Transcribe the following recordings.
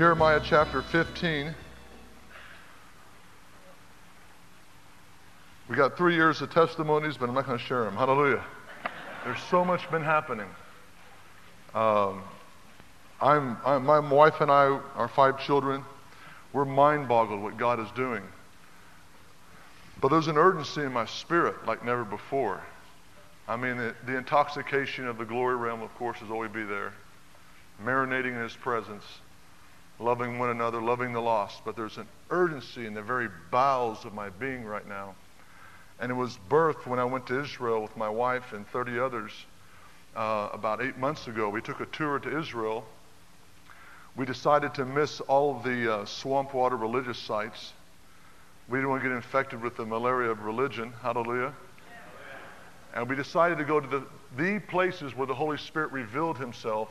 Jeremiah chapter 15. We got three years of testimonies, but I'm not going to share them. Hallelujah. There's so much been happening. Um, I'm, I'm, my wife and I, our five children, we're mind boggled what God is doing. But there's an urgency in my spirit like never before. I mean, the, the intoxication of the glory realm, of course, is always be there, marinating in His presence loving one another, loving the lost. But there's an urgency in the very bowels of my being right now. And it was birthed when I went to Israel with my wife and 30 others uh, about eight months ago. We took a tour to Israel. We decided to miss all of the uh, swamp water religious sites. We didn't want to get infected with the malaria of religion. Hallelujah. And we decided to go to the, the places where the Holy Spirit revealed himself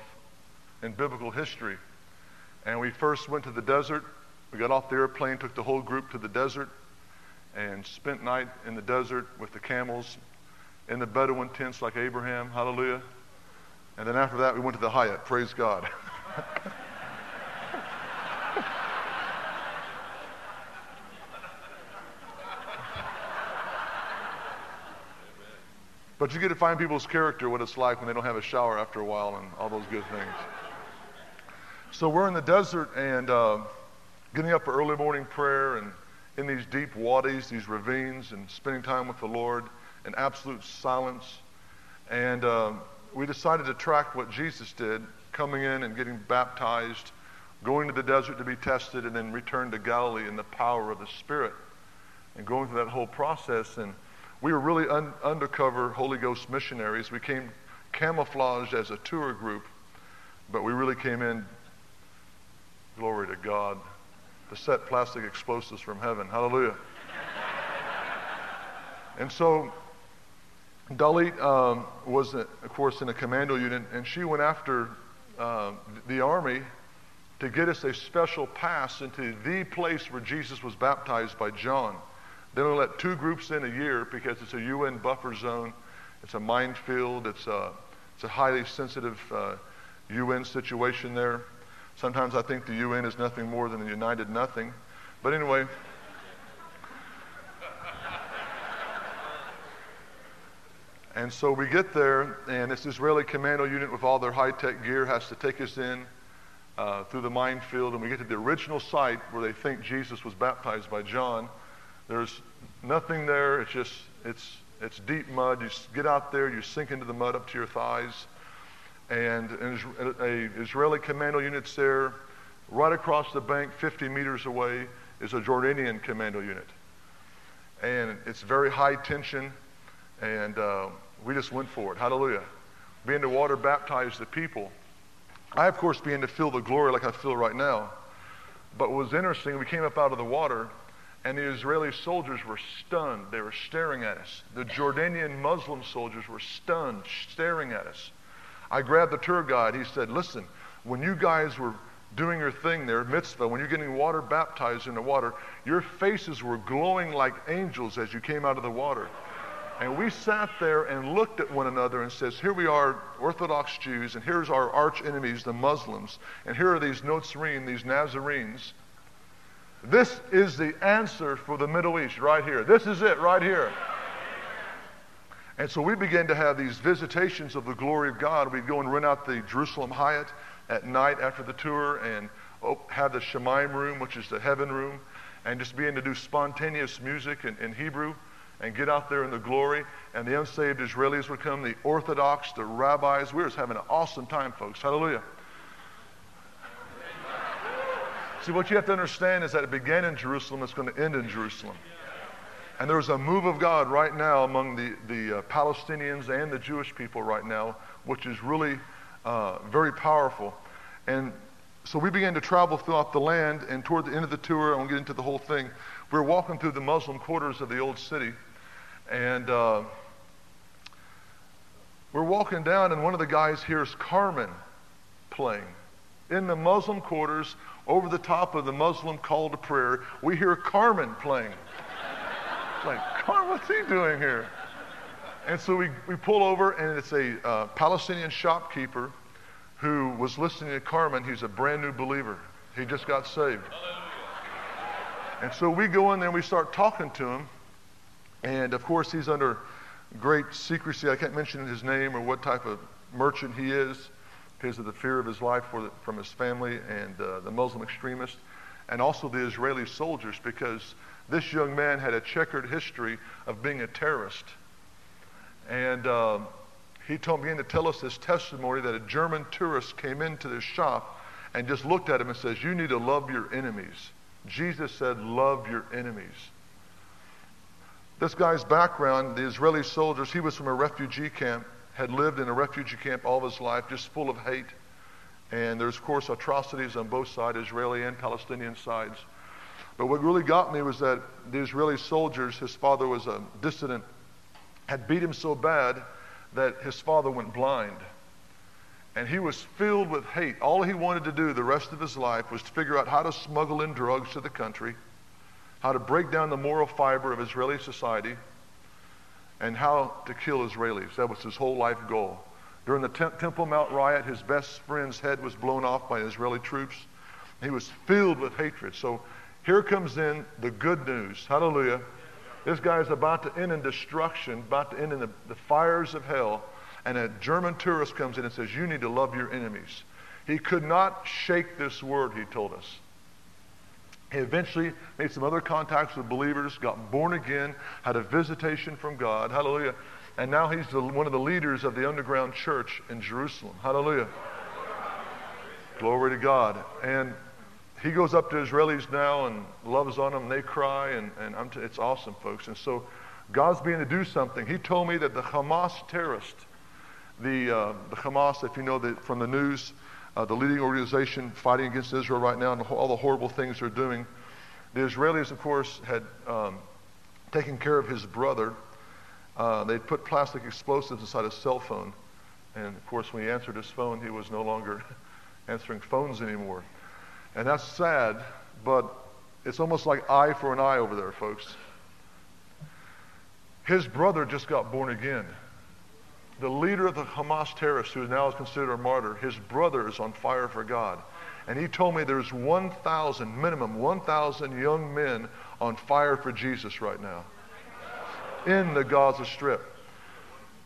in biblical history. And we first went to the desert. We got off the airplane, took the whole group to the desert, and spent night in the desert with the camels in the Bedouin tents like Abraham. Hallelujah. And then after that, we went to the Hyatt. Praise God. but you get to find people's character, what it's like when they don't have a shower after a while, and all those good things. So we're in the desert and uh, getting up for early morning prayer and in these deep wadis, these ravines, and spending time with the Lord in absolute silence. And uh, we decided to track what Jesus did, coming in and getting baptized, going to the desert to be tested, and then return to Galilee in the power of the Spirit, and going through that whole process. And we were really un- undercover Holy Ghost missionaries. We came camouflaged as a tour group, but we really came in Glory to God. To set plastic explosives from heaven. Hallelujah. and so Dalit um, was, of course, in a commando unit, and she went after uh, the army to get us a special pass into the place where Jesus was baptized by John. They only let two groups in a year because it's a UN buffer zone. It's a minefield. It's a, it's a highly sensitive uh, UN situation there. Sometimes I think the UN is nothing more than the United Nothing. But anyway. and so we get there, and this Israeli commando unit with all their high tech gear has to take us in uh, through the minefield, and we get to the original site where they think Jesus was baptized by John. There's nothing there. It's just, it's, it's deep mud. You get out there, you sink into the mud up to your thighs and an a Israeli commando unit's there. Right across the bank, 50 meters away, is a Jordanian commando unit. And it's very high tension, and uh, we just went for it. Hallelujah. Being to water baptize the people. I, of course, began to feel the glory like I feel right now. But what was interesting, we came up out of the water, and the Israeli soldiers were stunned. They were staring at us. The Jordanian Muslim soldiers were stunned, staring at us. I grabbed the tour guide. He said, Listen, when you guys were doing your thing there, mikvah, when you're getting water baptized in the water, your faces were glowing like angels as you came out of the water. And we sat there and looked at one another and says, here we are, Orthodox Jews, and here's our arch enemies, the Muslims, and here are these Notzrim, these Nazarenes. This is the answer for the Middle East right here. This is it right here. And so we began to have these visitations of the glory of God. We'd go and rent out the Jerusalem Hyatt at night after the tour and oh, have the Shemaim room, which is the heaven room, and just begin to do spontaneous music in, in Hebrew and get out there in the glory. And the unsaved Israelis would come, the Orthodox, the rabbis. We were just having an awesome time, folks. Hallelujah. See, what you have to understand is that it began in Jerusalem, it's going to end in Jerusalem. And there's a move of God right now among the, the uh, Palestinians and the Jewish people right now, which is really uh, very powerful. And so we began to travel throughout the land, and toward the end of the tour, I won't get into the whole thing, we were walking through the Muslim quarters of the old city. And uh, we're walking down, and one of the guys hears Carmen playing. In the Muslim quarters, over the top of the Muslim call to prayer, we hear Carmen playing. Like, Carmen, what's he doing here? And so we, we pull over, and it's a uh, Palestinian shopkeeper who was listening to Carmen. He's a brand new believer. He just got saved. And so we go in there and we start talking to him. And of course, he's under great secrecy. I can't mention his name or what type of merchant he is because of the fear of his life the, from his family and uh, the Muslim extremists, and also the Israeli soldiers because this young man had a checkered history of being a terrorist. And uh, he told, began to tell us this testimony that a German tourist came into this shop and just looked at him and says, You need to love your enemies. Jesus said, Love your enemies. This guy's background, the Israeli soldiers, he was from a refugee camp, had lived in a refugee camp all his life, just full of hate. And there's, of course, atrocities on both sides, Israeli and Palestinian sides. But what really got me was that the Israeli soldiers, his father was a dissident, had beat him so bad that his father went blind. And he was filled with hate. All he wanted to do the rest of his life was to figure out how to smuggle in drugs to the country how to break down the moral fiber of Israeli society, and how to kill Israelis. That was his whole life goal. During the Temple Mount riot, his best friend's head was blown off by Israeli troops. He was filled with hatred. So here comes in the good news. Hallelujah. This guy is about to end in destruction, about to end in the, the fires of hell. And a German tourist comes in and says, You need to love your enemies. He could not shake this word, he told us. He eventually made some other contacts with believers, got born again, had a visitation from God. Hallelujah. And now he's the, one of the leaders of the underground church in Jerusalem. Hallelujah. Glory to God. And he goes up to Israelis now and loves on them. And they cry, and, and t- it's awesome, folks. And so God's beginning to do something. He told me that the Hamas terrorist, the, uh, the Hamas, if you know the, from the news, uh, the leading organization fighting against Israel right now and all the horrible things they're doing. The Israelis, of course, had um, taken care of his brother. Uh, they'd put plastic explosives inside his cell phone. And of course, when he answered his phone, he was no longer answering phones anymore. And that's sad, but it's almost like eye for an eye over there, folks. His brother just got born again the leader of the Hamas terrorists, who now is considered a martyr, his brother is on fire for God. And he told me there's 1,000, minimum 1,000 young men on fire for Jesus right now in the Gaza Strip.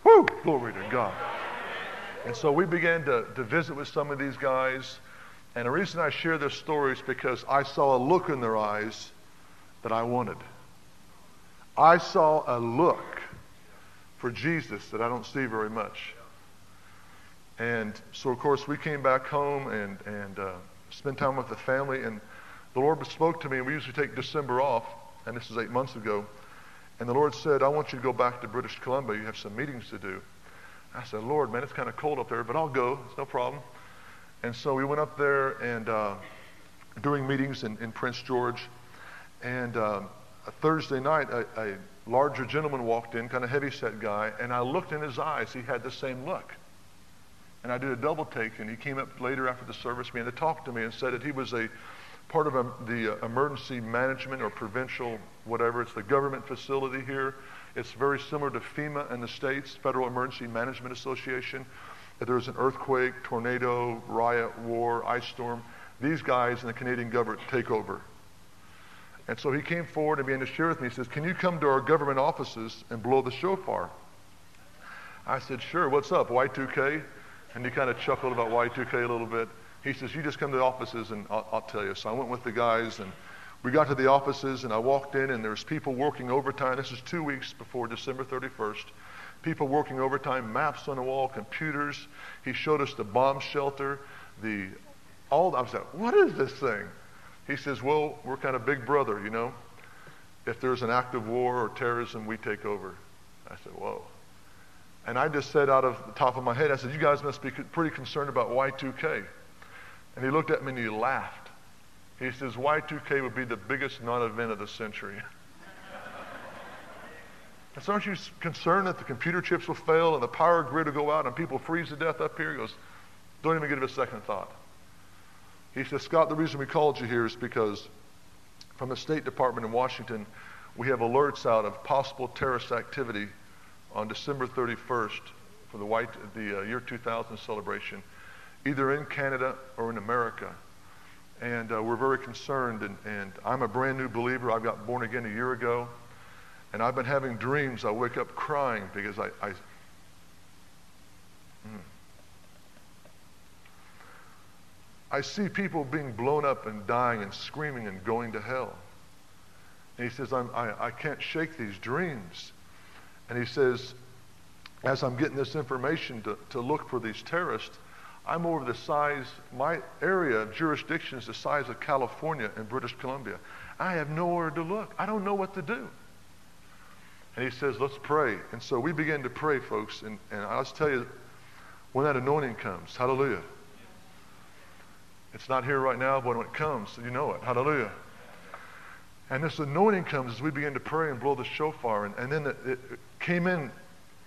Whoo! Glory to God. And so we began to, to visit with some of these guys. And the reason I share this story is because I saw a look in their eyes that I wanted. I saw a look for Jesus that I don't see very much. And so, of course, we came back home and, and uh, spent time with the family. And the Lord spoke to me, we usually take December off, and this is eight months ago. And the Lord said, I want you to go back to British Columbia. You have some meetings to do. I said, Lord, man, it's kind of cold up there, but I'll go. It's no problem. And so we went up there and uh, doing meetings in, in Prince George. And uh, a Thursday night, a, a larger gentleman walked in, kind of heavy set guy, and I looked in his eyes. He had the same look. And I did a double take, and he came up later after the service, began to talk to me, and said that he was a part of a, the uh, emergency management or provincial, whatever. It's the government facility here. It's very similar to FEMA in the States, Federal Emergency Management Association. If there's an earthquake, tornado, riot, war, ice storm, these guys in the Canadian government take over and so he came forward and began to share with me. He says, Can you come to our government offices and blow the shofar? I said, Sure. What's up, Y2K? And he kind of chuckled about Y2K a little bit. He says, You just come to the offices and I'll, I'll tell you. So I went with the guys and we got to the offices and I walked in and there's people working overtime. This is two weeks before December 31st. People working overtime, maps on the wall, computers. He showed us the bomb shelter, the all. I was like, what is this thing? He says, Well, we're kind of big brother, you know. if there's an act of war or terrorism, we take over. I said, whoa. And I just said out of the top of my head, I said, you guys must be pretty concerned about Y2K. And he looked at me and he laughed. He says, Y2K would be the biggest non-event of the century. And so aren't you concerned that the computer chips will fail and the power grid will go out and people freeze to death up here? He goes, don't even give it a second thought. He says, Scott, the reason we called you here is because from the State Department in Washington, we have alerts out of possible terrorist activity on December 31st for the, white, the uh, year 2000 celebration, either in Canada or in America. And uh, we're very concerned. And, and I'm a brand new believer. I got born again a year ago. And I've been having dreams. I wake up crying because I. I mm, I see people being blown up and dying and screaming and going to hell. And he says, I, I can't shake these dreams. And he says, as I'm getting this information to, to look for these terrorists, I'm over the size, my area of jurisdiction is the size of California and British Columbia. I have nowhere to look. I don't know what to do. And he says, let's pray. And so we begin to pray, folks. And, and I'll just tell you, when that anointing comes, hallelujah. It's not here right now, but when it comes, you know it. Hallelujah. And this anointing comes as we begin to pray and blow the shofar. And, and then it, it came in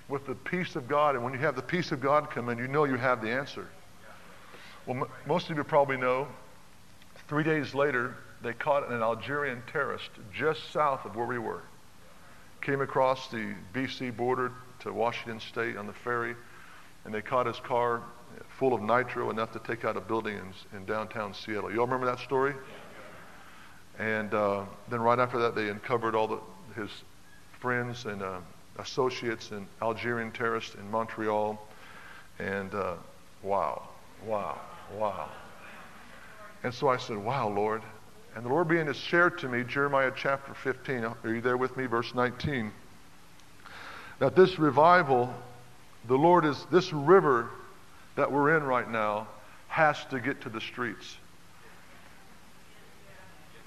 with the peace of God. And when you have the peace of God come in, you know you have the answer. Well, m- most of you probably know, three days later, they caught an Algerian terrorist just south of where we were. Came across the BC border to Washington State on the ferry, and they caught his car full of nitro enough to take out a building in, in downtown Seattle. You all remember that story? And uh, then right after that, they uncovered all the, his friends and uh, associates and Algerian terrorists in Montreal. And uh, wow, wow, wow. And so I said, wow, Lord. And the Lord began to share to me Jeremiah chapter 15. Are you there with me? Verse 19. That this revival, the Lord is, this river that we're in right now has to get to the streets.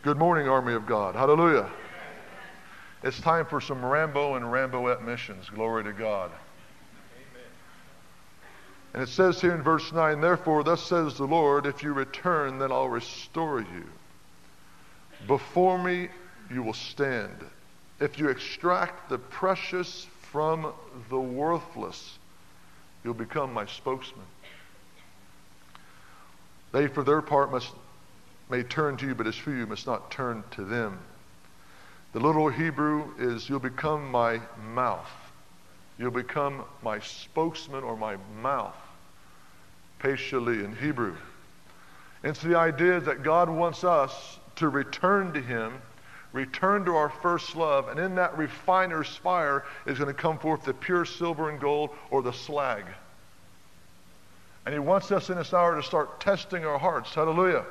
Good morning, Army of God. Hallelujah. It's time for some Rambo and Ramboette missions. Glory to God. And it says here in verse 9, Therefore, thus says the Lord, if you return, then I'll restore you. Before me you will stand. If you extract the precious from the worthless, you'll become my spokesman. They, for their part, must may turn to you, but as for you, must not turn to them. The little Hebrew is you'll become my mouth. You'll become my spokesman or my mouth. Patiently in Hebrew. So the idea that God wants us to return to Him, return to our first love, and in that refiner's fire is going to come forth the pure silver and gold or the slag. And He wants us in this hour to start testing our hearts. Hallelujah.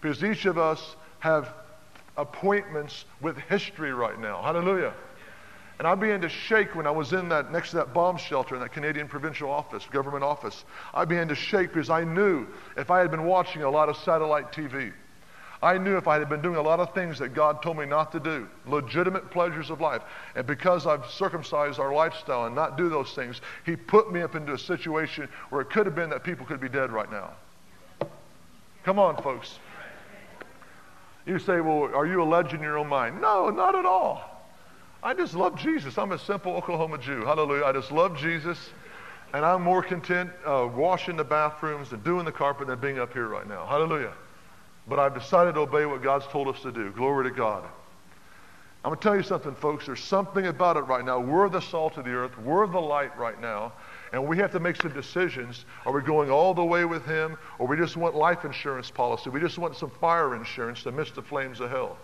Because each of us have appointments with history right now. Hallelujah. And I began to shake when I was in that next to that bomb shelter in that Canadian provincial office, government office. I began to shake because I knew if I had been watching a lot of satellite TV, I knew if I had been doing a lot of things that God told me not to do, legitimate pleasures of life, and because I've circumcised our lifestyle and not do those things, He put me up into a situation where it could have been that people could be dead right now. Come on, folks. You say, well, are you a legend in your own mind? No, not at all. I just love Jesus. I'm a simple Oklahoma Jew. Hallelujah. I just love Jesus. And I'm more content uh, washing the bathrooms and doing the carpet than being up here right now. Hallelujah. But I've decided to obey what God's told us to do. Glory to God. I'm going to tell you something, folks. There's something about it right now. We're the salt of the earth. We're the light right now. And we have to make some decisions. Are we going all the way with Him, or we just want life insurance policy? We just want some fire insurance to miss the flames of hell.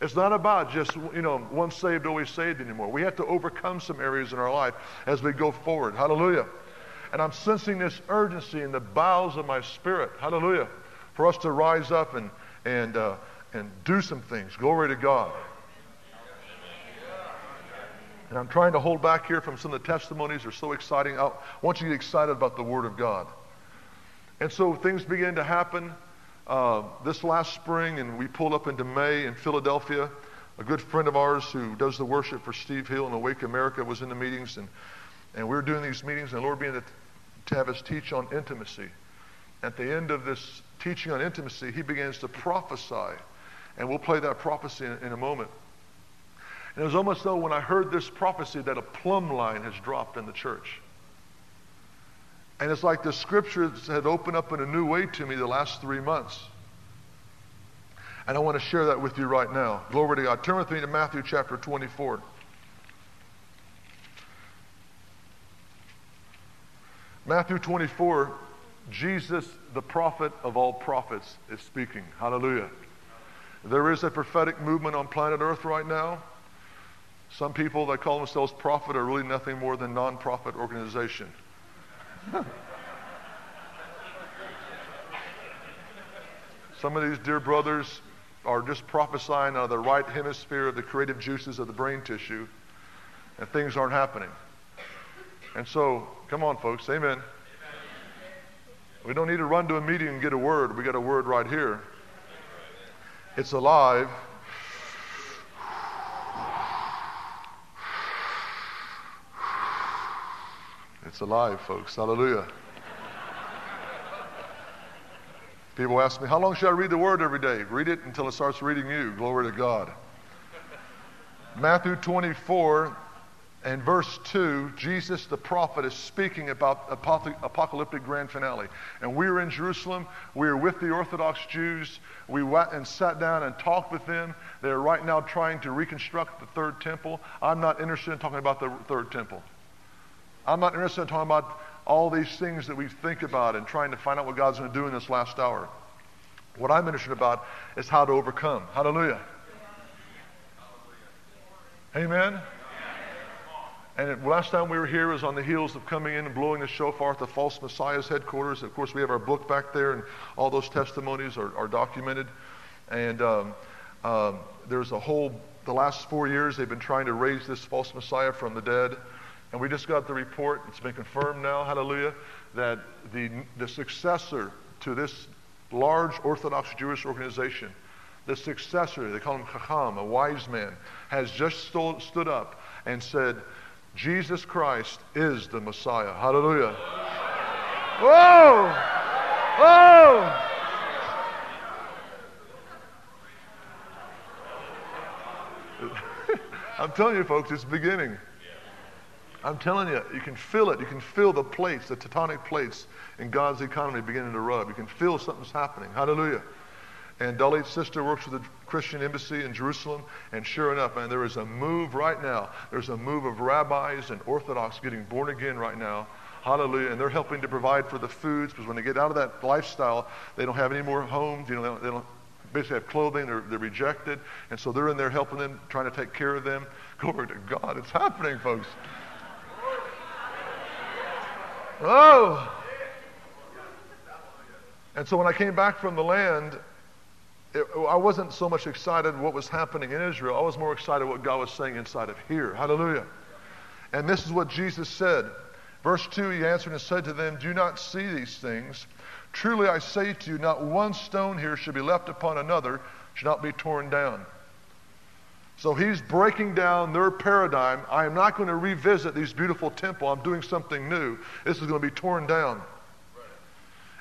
It's not about just, you know, once saved, always saved anymore. We have to overcome some areas in our life as we go forward. Hallelujah. And I'm sensing this urgency in the bowels of my spirit. Hallelujah for us to rise up and, and, uh, and do some things. Glory to God. And I'm trying to hold back here from some of the testimonies. They're so exciting. I want you to get excited about the Word of God. And so things began to happen uh, this last spring, and we pulled up into May in Philadelphia. a good friend of ours who does the worship for Steve Hill and Awake America was in the meetings, and, and we were doing these meetings, and the Lord began to, to have us teach on intimacy. At the end of this teaching on intimacy, he begins to prophesy. And we'll play that prophecy in, in a moment. And it was almost though when I heard this prophecy that a plumb line has dropped in the church. And it's like the scriptures had opened up in a new way to me the last three months. And I want to share that with you right now. Glory to God. Turn with me to Matthew chapter 24. Matthew 24, Jesus, the prophet of all prophets, is speaking. Hallelujah. There is a prophetic movement on planet Earth right now. Some people that call themselves prophet are really nothing more than non-profit organization. Some of these dear brothers are just prophesying out of the right hemisphere of the creative juices of the brain tissue, and things aren't happening. And so, come on, folks, amen. We don't need to run to a meeting and get a word. We got a word right here. It's alive. It's alive, folks. Hallelujah. People ask me, How long should I read the word every day? Read it until it starts reading you. Glory to God. Matthew 24 and verse 2, Jesus the prophet is speaking about apocalyptic grand finale. And we were in Jerusalem. We were with the Orthodox Jews. We went and sat down and talked with them. They're right now trying to reconstruct the third temple. I'm not interested in talking about the third temple. I'm not interested in talking about all these things that we think about and trying to find out what God's going to do in this last hour. What I'm interested about is how to overcome. Hallelujah. Amen. And last time we were here was on the heels of coming in and blowing the shofar at the false Messiah's headquarters. Of course, we have our book back there, and all those testimonies are, are documented. And um, um, there's a whole, the last four years, they've been trying to raise this false Messiah from the dead. And we just got the report, it's been confirmed now, hallelujah, that the, the successor to this large Orthodox Jewish organization, the successor, they call him Chacham, a wise man, has just stood up and said, Jesus Christ is the Messiah. Hallelujah. Whoa! Whoa! I'm telling you, folks, it's beginning. I'm telling you, you can feel it. You can feel the plates, the tectonic plates in God's economy beginning to rub. You can feel something's happening. Hallelujah. And Dalit's sister works with the Christian embassy in Jerusalem, and sure enough, man, there is a move right now. There's a move of rabbis and Orthodox getting born again right now. Hallelujah. And they're helping to provide for the foods because when they get out of that lifestyle, they don't have any more homes. You know, they don't, they don't basically have clothing. They're, they're rejected. And so they're in there helping them, trying to take care of them. Glory to God. It's happening, folks. Oh! And so when I came back from the land, it, I wasn't so much excited what was happening in Israel. I was more excited what God was saying inside of here. Hallelujah. And this is what Jesus said. Verse 2 He answered and said to them, Do not see these things. Truly I say to you, not one stone here should be left upon another, should not be torn down. So he's breaking down their paradigm. I am not going to revisit these beautiful temple. I'm doing something new. This is going to be torn down.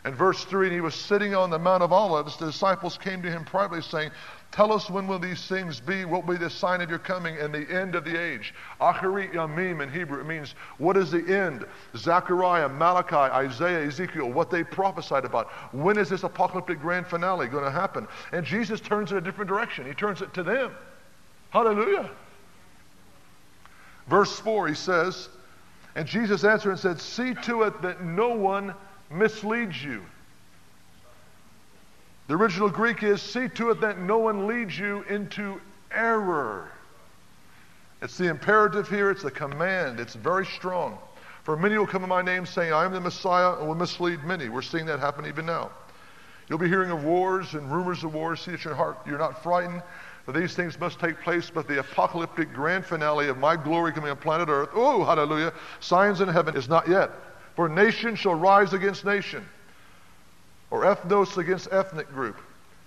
And verse 3 And he was sitting on the Mount of Olives. The disciples came to him privately, saying, Tell us when will these things be? What will be the sign of your coming and the end of the age? Acharit Yamim in Hebrew, it means what is the end? Zechariah, Malachi, Isaiah, Ezekiel, what they prophesied about. When is this apocalyptic grand finale going to happen? And Jesus turns in a different direction. He turns it to them. Hallelujah. Verse 4, he says, And Jesus answered and said, See to it that no one misleads you. The original Greek is, See to it that no one leads you into error. It's the imperative here, it's the command, it's very strong. For many will come in my name saying, I am the Messiah, and will mislead many. We're seeing that happen even now. You'll be hearing of wars and rumors of wars. See that your heart, you're not frightened. For these things must take place, but the apocalyptic grand finale of my glory coming on planet Earth, oh, hallelujah, signs in heaven is not yet. For nation shall rise against nation, or ethnos against ethnic group,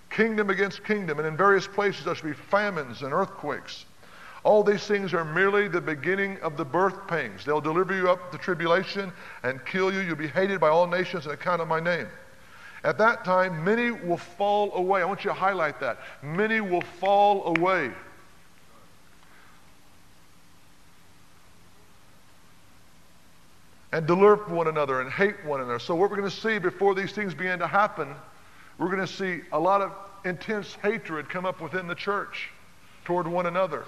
kingdom against kingdom, and in various places there shall be famines and earthquakes. All these things are merely the beginning of the birth pangs. They'll deliver you up to tribulation and kill you. You'll be hated by all nations on account of my name. At that time, many will fall away. I want you to highlight that. Many will fall away. And deliver one another and hate one another. So, what we're going to see before these things begin to happen, we're going to see a lot of intense hatred come up within the church toward one another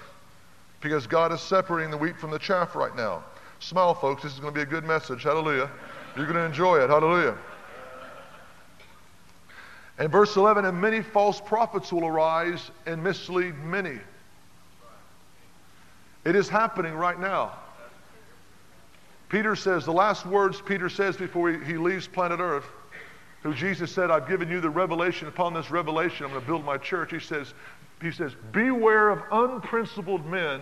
because God is separating the wheat from the chaff right now. Smile, folks. This is going to be a good message. Hallelujah. You're going to enjoy it. Hallelujah. And verse 11, and many false prophets will arise and mislead many. It is happening right now. Peter says, the last words Peter says before he, leaves planet Earth, who Jesus said, I've given you the revelation. Upon this revelation, I'm going to build my church. He says, he says, beware of unprincipled men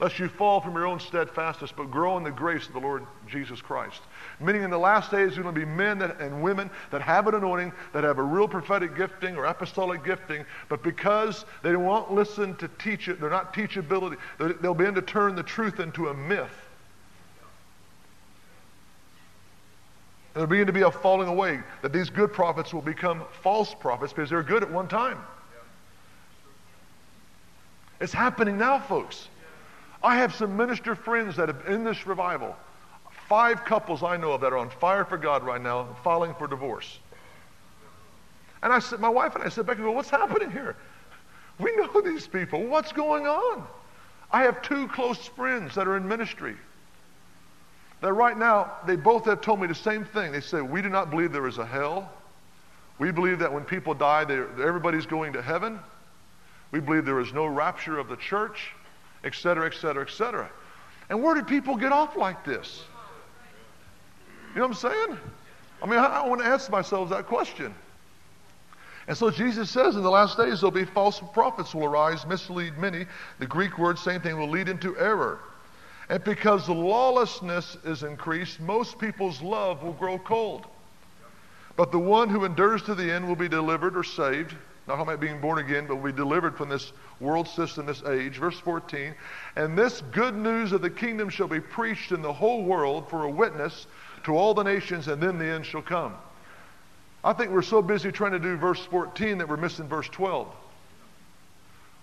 lest you fall from your own steadfastness, but grow in the grace of the Lord Jesus Christ. Meaning in the last days, there's going to be men that, and women that have an anointing, that have a real prophetic gifting or apostolic gifting, but because they won't listen to teach it, they're not teachability, they'll begin to turn the truth into a myth. There'll begin to be a falling away, that these good prophets will become false prophets because they're good at one time. It's happening now, folks. I have some minister friends that have in this revival. Five couples I know of that are on fire for God right now, filing for divorce. And I said, my wife and I said, Becky, well, what's happening here? We know these people. What's going on? I have two close friends that are in ministry. That right now, they both have told me the same thing. They say, We do not believe there is a hell. We believe that when people die, everybody's going to heaven. We believe there is no rapture of the church etc., etc., etc. And where did people get off like this? You know what I'm saying? I mean, I, I want to ask myself that question. And so Jesus says in the last days there'll be false prophets will arise, mislead many. The Greek word, same thing, will lead into error. And because lawlessness is increased, most people's love will grow cold. But the one who endures to the end will be delivered or saved. Not talking about being born again, but will be delivered from this world system, this age. Verse 14, and this good news of the kingdom shall be preached in the whole world for a witness to all the nations, and then the end shall come. I think we're so busy trying to do verse 14 that we're missing verse 12.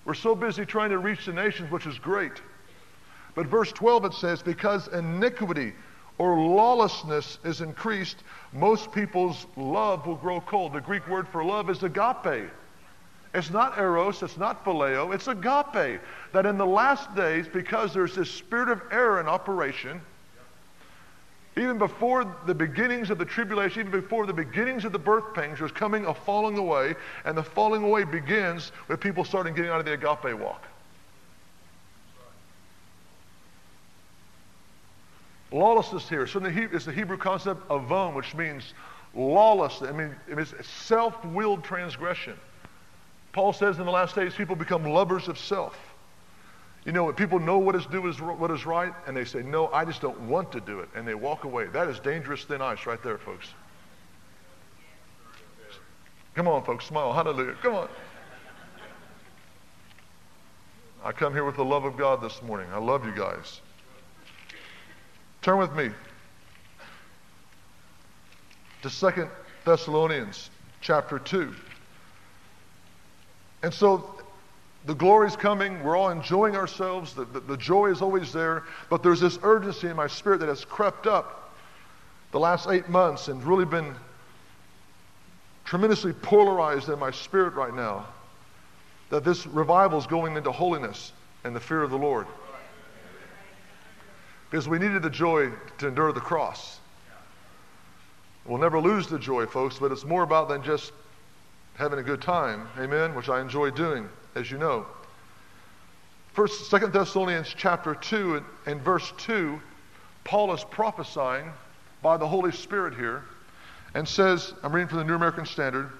We're so busy trying to reach the nations, which is great. But verse 12 it says, because iniquity or lawlessness is increased, most people's love will grow cold. The Greek word for love is agape. It's not eros, it's not phileo, it's agape. That in the last days, because there's this spirit of error in operation, even before the beginnings of the tribulation, even before the beginnings of the birth pangs, there's coming a falling away, and the falling away begins with people starting getting out of the agape walk. Lawlessness here. So it's the Hebrew concept of avon, which means lawless. I mean, it's self-willed transgression. Paul says in the last days, people become lovers of self. You know, people know what is do is what is right, and they say, "No, I just don't want to do it," and they walk away. That is dangerous thin ice, right there, folks. Come on, folks, smile. Hallelujah. Come on. I come here with the love of God this morning. I love you guys. Turn with me to Second Thessalonians chapter 2. And so the glory is coming. We're all enjoying ourselves. The, the, the, joy is always there. But there's this urgency in my spirit that has crept up the last eight months and really been tremendously polarized in my spirit right now. That this revival is going into holiness and the fear of the Lord. Because we needed the joy to endure the cross. We'll never lose the joy, folks, but it's more about than just having a good time, amen, which I enjoy doing, as you know. First, Second Thessalonians chapter 2 and, and verse 2, Paul is prophesying by the Holy Spirit here and says, I'm reading from the New American Standard,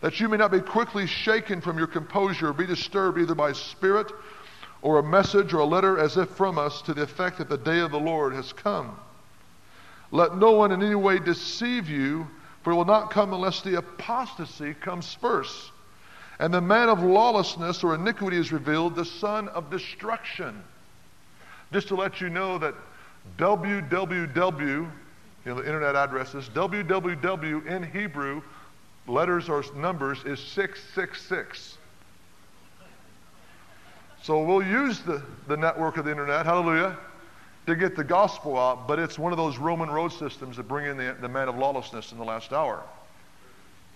that you may not be quickly shaken from your composure or be disturbed either by spirit or a message or a letter as if from us to the effect that the day of the Lord has come. Let no one in any way deceive you for it will not come unless the apostasy comes first. And the man of lawlessness or iniquity is revealed, the son of destruction. Just to let you know that www, you know, the internet addresses, www in Hebrew, letters or numbers, is 666. So we'll use the, the network of the internet, hallelujah, to get the gospel out, but it's one of those Roman road systems that bring in the, the man of lawlessness in the last hour.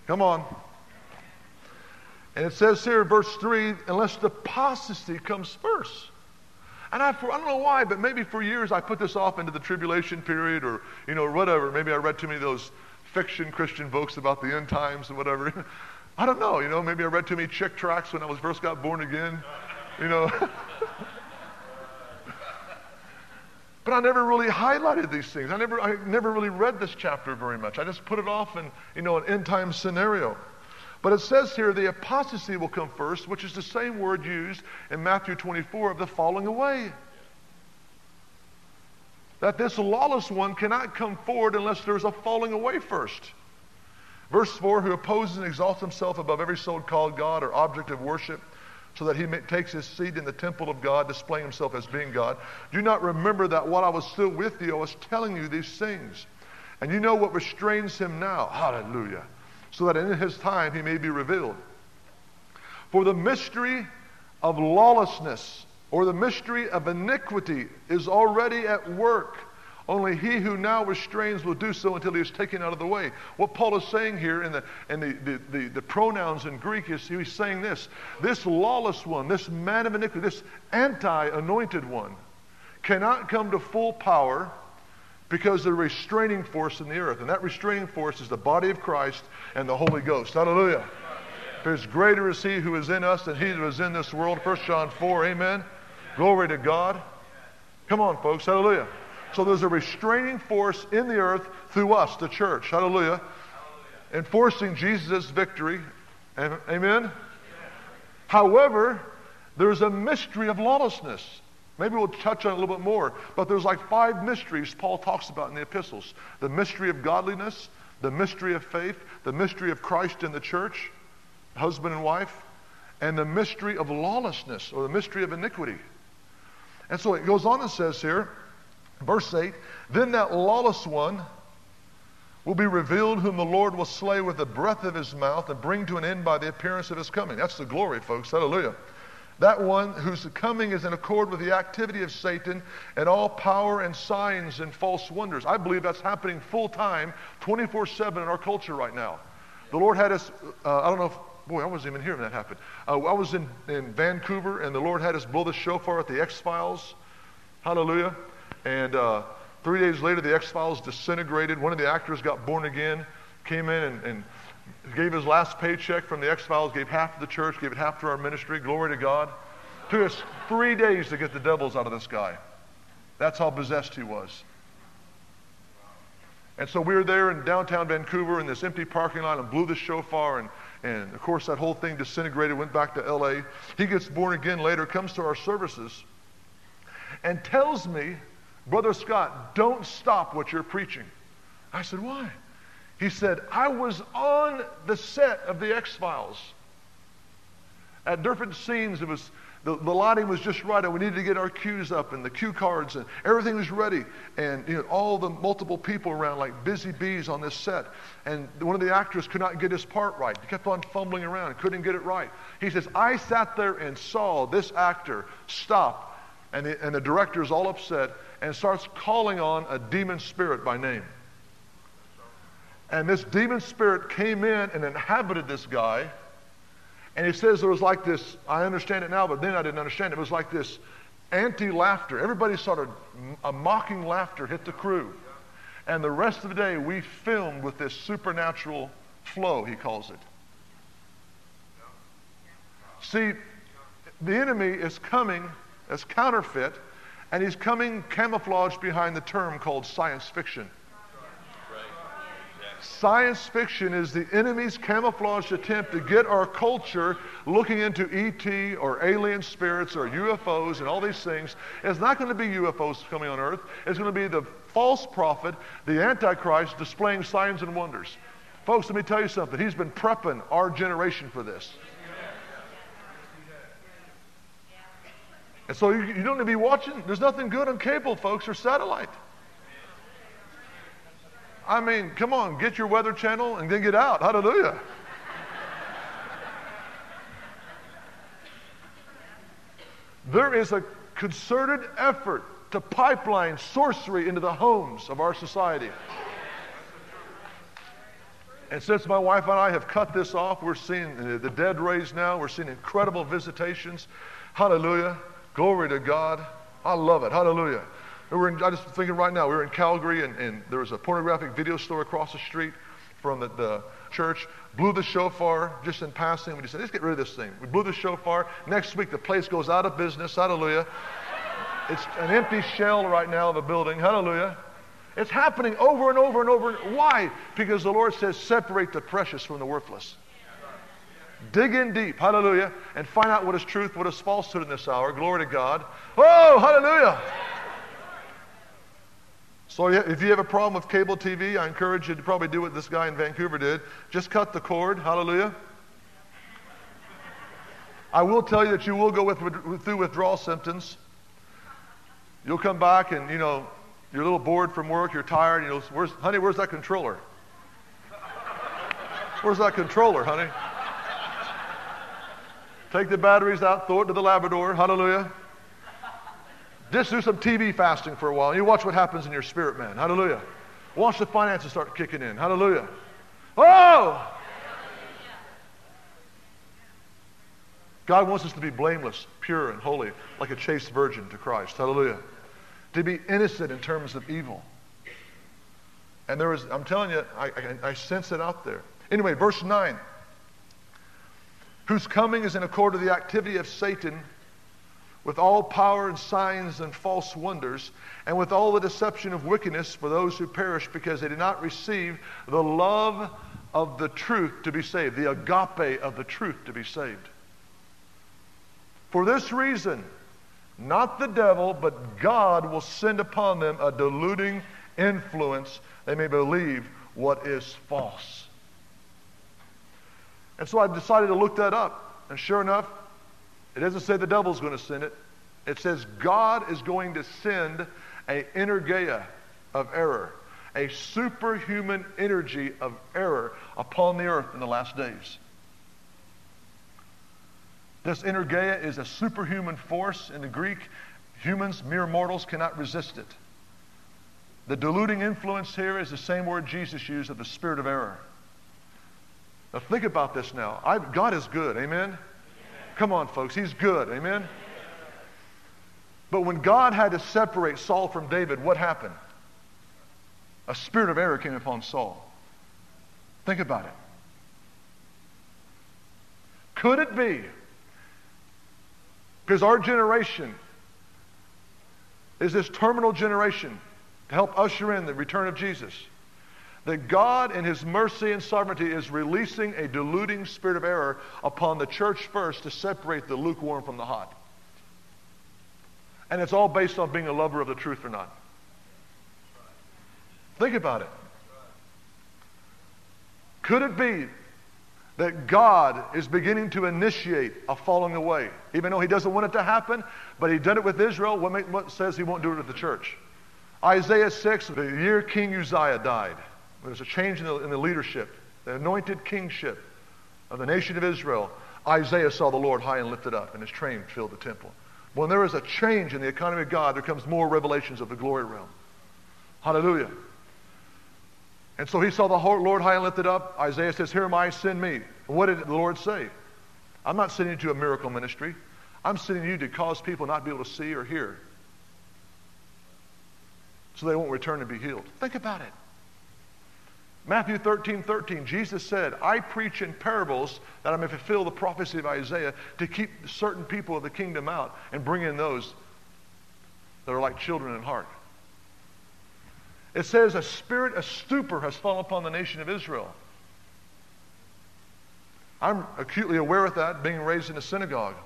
Come on. And it says here in verse 3 unless the apostasy comes first. And I, for, I don't know why, but maybe for years I put this off into the tribulation period or, you know, whatever. Maybe I read too many of those fiction Christian books about the end times and whatever. I don't know, you know, maybe I read too many Chick tracts when I was first got born again, you know. but I never really highlighted these things. I never, I never really read this chapter very much. I just put it off in, you know, an end time scenario. But it says here the apostasy will come first, which is the same word used in Matthew 24 of the falling away. That this lawless one cannot come forward unless there's a falling away first. Verse 4 Who opposes and exalts himself above every soul called God or object of worship, so that he takes his seat in the temple of God, displaying himself as being God. Do not remember that while I was still with you, I was telling you these things? And you know what restrains him now. Hallelujah so that in his time he may be revealed. For the mystery of lawlessness or the mystery of iniquity is already at work. Only he who now restrains will do so until he is taken out of the way. What Paul is saying here in the, in the, the, the, the pronouns in Greek is he's saying this this lawless one, this man of iniquity, this anti anointed one, cannot come to full power because a restraining force in the earth. And that restraining force is the body of Christ and the Holy Ghost. Hallelujah. Because greater is he who is in us than he who is in this world. 1 John 4, amen. Glory to God. Come on, folks. Hallelujah. So there's a restraining force in the earth through us, the church. Hallelujah. Enforcing Jesus' victory. Amen. However, there's a mystery of lawlessness. Maybe we'll touch on it a little bit more. But there's like five mysteries Paul talks about in the epistles the mystery of godliness, the mystery of faith, the mystery of Christ in the church, husband and wife, and the mystery of lawlessness or the mystery of iniquity. And so it goes on and says here, verse 8, then that lawless one will be revealed, whom the Lord will slay with the breath of his mouth and bring to an end by the appearance of his coming. That's the glory, folks. Hallelujah. That one whose coming is in accord with the activity of Satan and all power and signs and false wonders. I believe that's happening full time, 24 7 in our culture right now. The Lord had us, uh, I don't know if, boy, I wasn't even here when that happened. Uh, I was in, in Vancouver and the Lord had us blow the shofar at the X Files. Hallelujah. And uh, three days later, the X Files disintegrated. One of the actors got born again, came in and, and gave his last paycheck from the X Files, gave half to the church, gave it half to our ministry. Glory to God. Took us three days to get the devils out of this guy. That's how possessed he was. And so we were there in downtown Vancouver in this empty parking lot and blew the shofar. And, and of course, that whole thing disintegrated, went back to LA. He gets born again later, comes to our services, and tells me, Brother Scott, don't stop what you're preaching. I said, Why? He said, I was on the set of the X Files. At different scenes, it was the, the lighting was just right, and we needed to get our cues up and the cue cards, and everything was ready. And you know, all the multiple people around, like busy bees on this set. And one of the actors could not get his part right. He kept on fumbling around, couldn't get it right. He says, I sat there and saw this actor stop, and the, and the director is all upset and starts calling on a demon spirit by name. And this demon spirit came in and inhabited this guy. And he says there was like this, I understand it now, but then I didn't understand it. It was like this anti laughter. Everybody started, a mocking laughter hit the crew. And the rest of the day, we filmed with this supernatural flow, he calls it. See, the enemy is coming as counterfeit, and he's coming camouflaged behind the term called science fiction. Science fiction is the enemy's camouflaged attempt to get our culture looking into ET or alien spirits or UFOs and all these things. It's not going to be UFOs coming on earth. It's going to be the false prophet, the Antichrist, displaying signs and wonders. Folks, let me tell you something. He's been prepping our generation for this. And so you, you don't need to be watching. There's nothing good on cable, folks, or satellite. I mean, come on, get your weather channel and then get out. Hallelujah. there is a concerted effort to pipeline sorcery into the homes of our society. And since my wife and I have cut this off, we're seeing uh, the dead raised now. We're seeing incredible visitations. Hallelujah. Glory to God. I love it. Hallelujah. We were in, I just thinking right now, we were in Calgary and, and there was a pornographic video store across the street from the, the church. Blew the shofar just in passing. We just said, let's get rid of this thing. We blew the shofar. Next week, the place goes out of business. Hallelujah. It's an empty shell right now of a building. Hallelujah. It's happening over and over and over. Why? Because the Lord says, separate the precious from the worthless. Dig in deep, hallelujah, and find out what is truth, what is falsehood in this hour. Glory to God. Oh, hallelujah. So if you have a problem with cable TV, I encourage you to probably do what this guy in Vancouver did. Just cut the cord, hallelujah. I will tell you that you will go with, through withdrawal symptoms. You'll come back and, you know, you're a little bored from work, you're tired, you know, where's, honey, where's that controller? Where's that controller, honey? Take the batteries out, throw it to the Labrador, hallelujah. Just do some TV fasting for a while. You watch what happens in your spirit, man. Hallelujah. Watch the finances start kicking in. Hallelujah. Oh! God wants us to be blameless, pure, and holy, like a chaste virgin to Christ. Hallelujah to be innocent in terms of evil. And there is, I'm telling you, I, I, I sense it out there. Anyway, verse 9. Whose coming is in accord with the activity of Satan with all power and signs and false wonders, and with all the deception of wickedness for those who perish because they did not receive the love of the truth to be saved, the agape of the truth to be saved. For this reason, not the devil, but God will send upon them a deluding influence. They may believe what is false. And so I decided to look that up. And sure enough, it doesn't say the devil's going to send it. It says God is going to send a energeia of error, a superhuman energy of error upon the earth in the last days. This energeia is a superhuman force in the Greek. Humans, mere mortals, cannot resist it. The deluding influence here is the same word Jesus used of the spirit of error. Now think about this now. I, God is good, amen? amen? Come on, folks, He's good, amen? amen? But when God had to separate Saul from David, what happened? A spirit of error came upon Saul. Think about it. Could it be because our generation is this terminal generation to help usher in the return of Jesus. That God, in His mercy and sovereignty, is releasing a deluding spirit of error upon the church first to separate the lukewarm from the hot. And it's all based on being a lover of the truth or not. Think about it. Could it be that God is beginning to initiate a falling away. Even though he doesn't want it to happen, but he did it with Israel. What, says he won't do it with the church? Isaiah 6, the year King Uzziah died, there's a change in the, in the leadership, the anointed kingship of the nation of Israel. Isaiah saw the Lord high and lifted up, and his train filled the temple. When there is a change in the economy of God, there comes more revelations of the glory realm. Hallelujah. And so he saw the Lord high and lifted up. Isaiah says, Here am I, send me. What did the Lord say? I'm not sending you to a miracle ministry. I'm sending you to cause people not to be able to see or hear. So they won't return and be healed. Think about it. Matthew 13, 13, Jesus said, I preach in parables that I may fulfill the prophecy of Isaiah to keep certain people of the kingdom out and bring in those that are like children in heart. It says, A spirit, a stupor has fallen upon the nation of Israel. I'm acutely aware of that, being raised in a synagogue.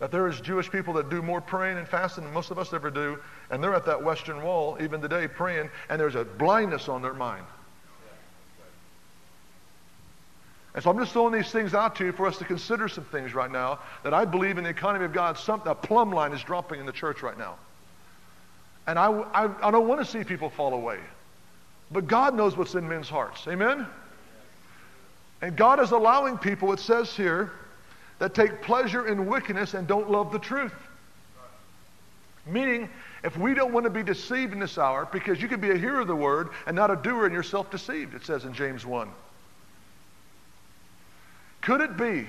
That there is Jewish people that do more praying and fasting than most of us ever do, and they're at that Western Wall even today praying, and there's a blindness on their mind. And so I'm just throwing these things out to you for us to consider some things right now that I believe in the economy of God, some, a plumb line is dropping in the church right now. And I, I, I don't want to see people fall away. But God knows what's in men's hearts. Amen? And God is allowing people, it says here, that take pleasure in wickedness and don't love the truth. Meaning, if we don't want to be deceived in this hour, because you can be a hearer of the word and not a doer and you're self deceived, it says in James 1. Could it be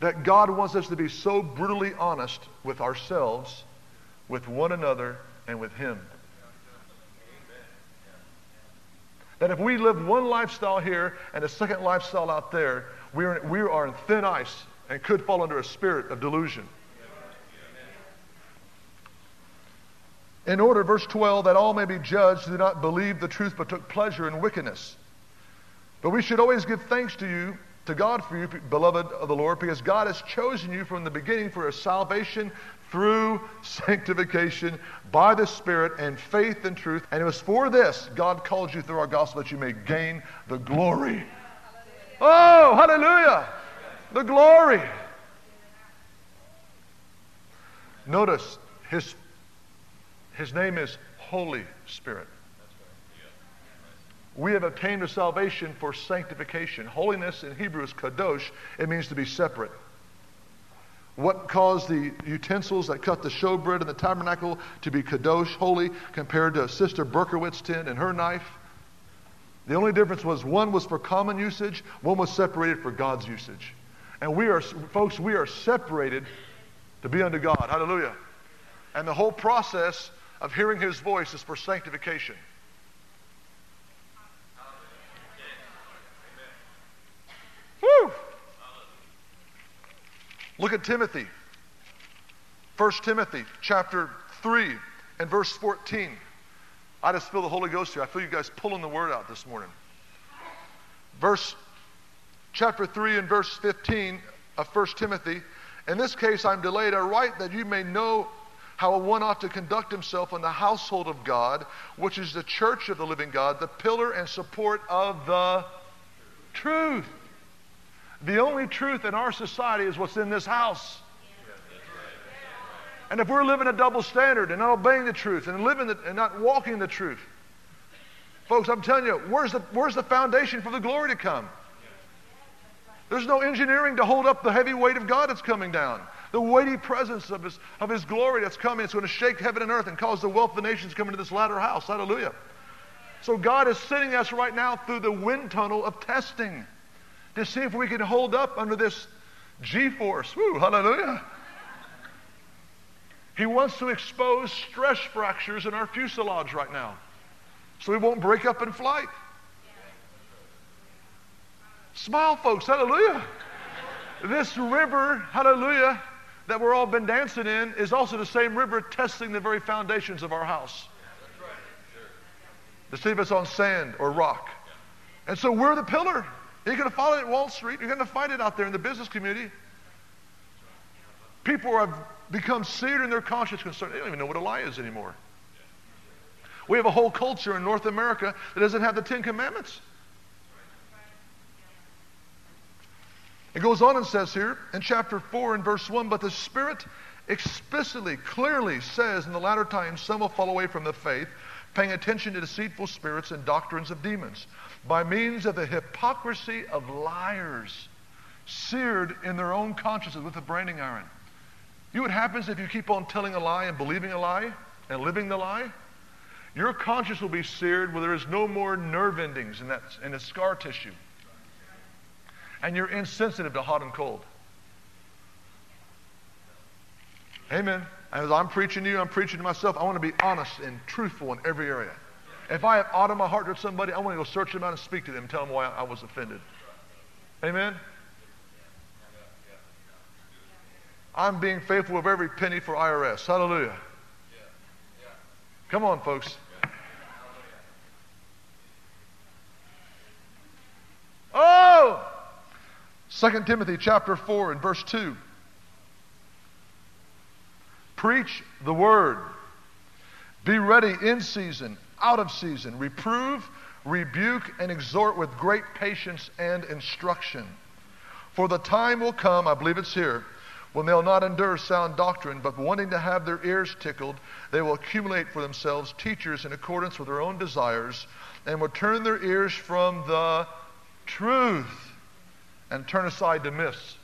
that God wants us to be so brutally honest with ourselves, with one another, and with Him? That if we live one lifestyle here and a second lifestyle out there, we are, we are in thin ice and could fall under a spirit of delusion. In order, verse 12, that all may be judged who not believe the truth but took pleasure in wickedness. But we should always give thanks to you, to God for you, beloved of the Lord, because God has chosen you from the beginning for a salvation through sanctification by the Spirit and faith and truth. And it was for this God called you through our gospel that you may gain the glory. Oh, hallelujah! The glory. Notice his, his name is Holy Spirit. We have obtained a salvation for sanctification. Holiness in Hebrew is kadosh. It means to be separate. What caused the utensils that cut the showbread in the tabernacle to be kadosh, holy, compared to Sister Berkowitz's tin and her knife? The only difference was one was for common usage, one was separated for God's usage. And we are, folks, we are separated to be unto God. Hallelujah. And the whole process of hearing his voice is for sanctification. Woo! Look at Timothy. 1 Timothy chapter 3 and verse 14. I just feel the Holy Ghost here. I feel you guys pulling the word out this morning. Verse chapter 3 and verse 15 of 1 Timothy. In this case, I'm delayed. I write that you may know how one ought to conduct himself in the household of God, which is the church of the living God, the pillar and support of the truth. The only truth in our society is what's in this house. And if we're living a double standard and not obeying the truth and living the, and not walking the truth, folks, I'm telling you, where's the, where's the foundation for the glory to come? There's no engineering to hold up the heavy weight of God that's coming down. The weighty presence of his, of his glory that's coming. It's going to shake heaven and earth and cause the wealth of the nations to come into this latter house. Hallelujah. So God is sending us right now through the wind tunnel of testing to see if we can hold up under this G force. Woo, hallelujah. He wants to expose stress fractures in our fuselage right now so we won't break up in flight. Smile, folks, hallelujah. This river, hallelujah, that we're all been dancing in is also the same river testing the very foundations of our house. To see if it's on sand or rock. And so we're the pillar. You're going to follow it at Wall Street. You're going to find it out there in the business community. People have become seared in their conscience concern. They don't even know what a lie is anymore. We have a whole culture in North America that doesn't have the Ten Commandments. It goes on and says here in chapter 4 and verse 1 But the Spirit explicitly, clearly says in the latter times some will fall away from the faith, paying attention to deceitful spirits and doctrines of demons by means of the hypocrisy of liars seared in their own consciences with a branding iron. You know what happens if you keep on telling a lie and believing a lie and living the lie? Your conscience will be seared where there is no more nerve endings in, that, in the scar tissue. And you're insensitive to hot and cold. Amen. As I'm preaching to you, I'm preaching to myself. I want to be honest and truthful in every area. If I have aught in my heart towards somebody, I want to go search them out and speak to them and tell them why I was offended. Amen? I'm being faithful with every penny for IRS. Hallelujah. Come on, folks. Oh! 2 Timothy chapter 4 and verse 2. Preach the word. Be ready in season out of season. Reprove, rebuke and exhort with great patience and instruction. For the time will come, I believe it's here, when they'll not endure sound doctrine, but wanting to have their ears tickled, they will accumulate for themselves teachers in accordance with their own desires, and will turn their ears from the truth and turn aside to myths.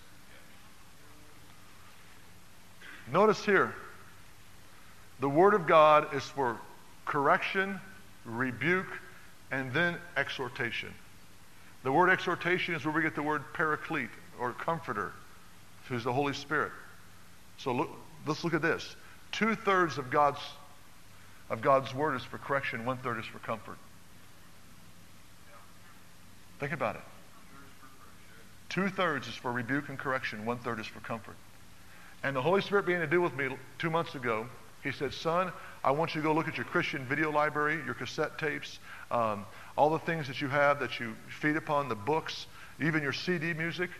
Notice here, the Word of God is for correction, rebuke, and then exhortation. The word exhortation is where we get the word paraclete or comforter, who's the Holy Spirit. So look, let's look at this. Two thirds of God's of God's word is for correction, one third is for comfort. Think about it. Two thirds is for rebuke and correction, one third is for comfort. And the Holy Spirit began to deal with me two months ago. He said, Son, I want you to go look at your Christian video library, your cassette tapes, um, all the things that you have that you feed upon, the books, even your CD music.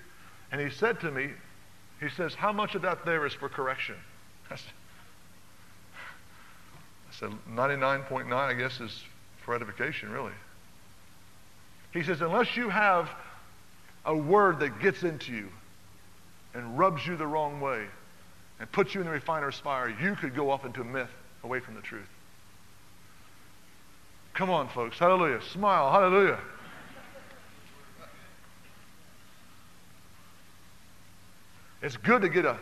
And he said to me, he says, How much of that there is for correction? I said, 99.9, I guess, is for edification, really. He says, Unless you have a word that gets into you and rubs you the wrong way and put you in the refiner's fire, you could go off into a myth away from the truth. Come on, folks. Hallelujah. Smile. Hallelujah. It's good to get a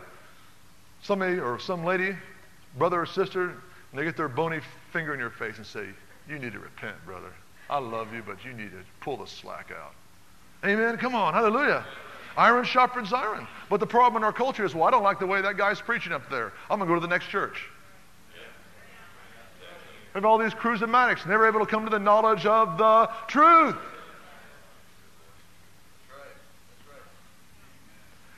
somebody or some lady, brother or sister, and they get their bony finger in your face and say, You need to repent, brother. I love you, but you need to pull the slack out. Amen. Come on. Hallelujah. Iron sharpens iron. But the problem in our culture is, well, I don't like the way that guy's preaching up there. I'm going to go to the next church. And all these charismatics, never able to come to the knowledge of the truth.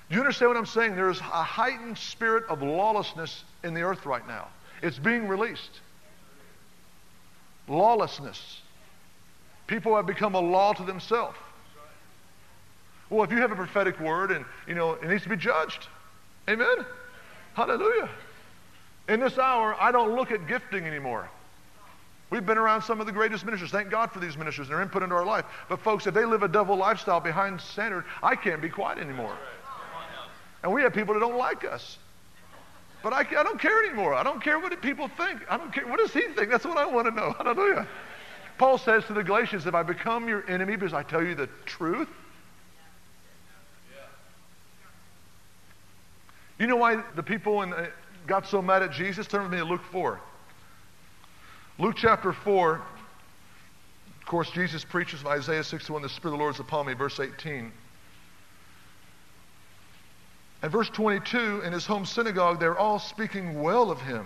Do you understand what I'm saying? There's a heightened spirit of lawlessness in the earth right now. It's being released. Lawlessness. People have become a law to themselves. Well, if you have a prophetic word and, you know, it needs to be judged. Amen? Hallelujah. In this hour, I don't look at gifting anymore. We've been around some of the greatest ministers. Thank God for these ministers and their input into our life. But folks, if they live a double lifestyle behind standard, I can't be quiet anymore. And we have people that don't like us. But I, I don't care anymore. I don't care what people think. I don't care. What does he think? That's what I want to know. Hallelujah. Paul says to the Galatians, if I become your enemy because I tell you the truth, You know why the people in, uh, got so mad at Jesus? Turn with me to Luke 4. Luke chapter 4, of course, Jesus preaches from Isaiah 61, the Spirit of the Lord is upon me, verse 18. And verse 22, in his home synagogue, they're all speaking well of him,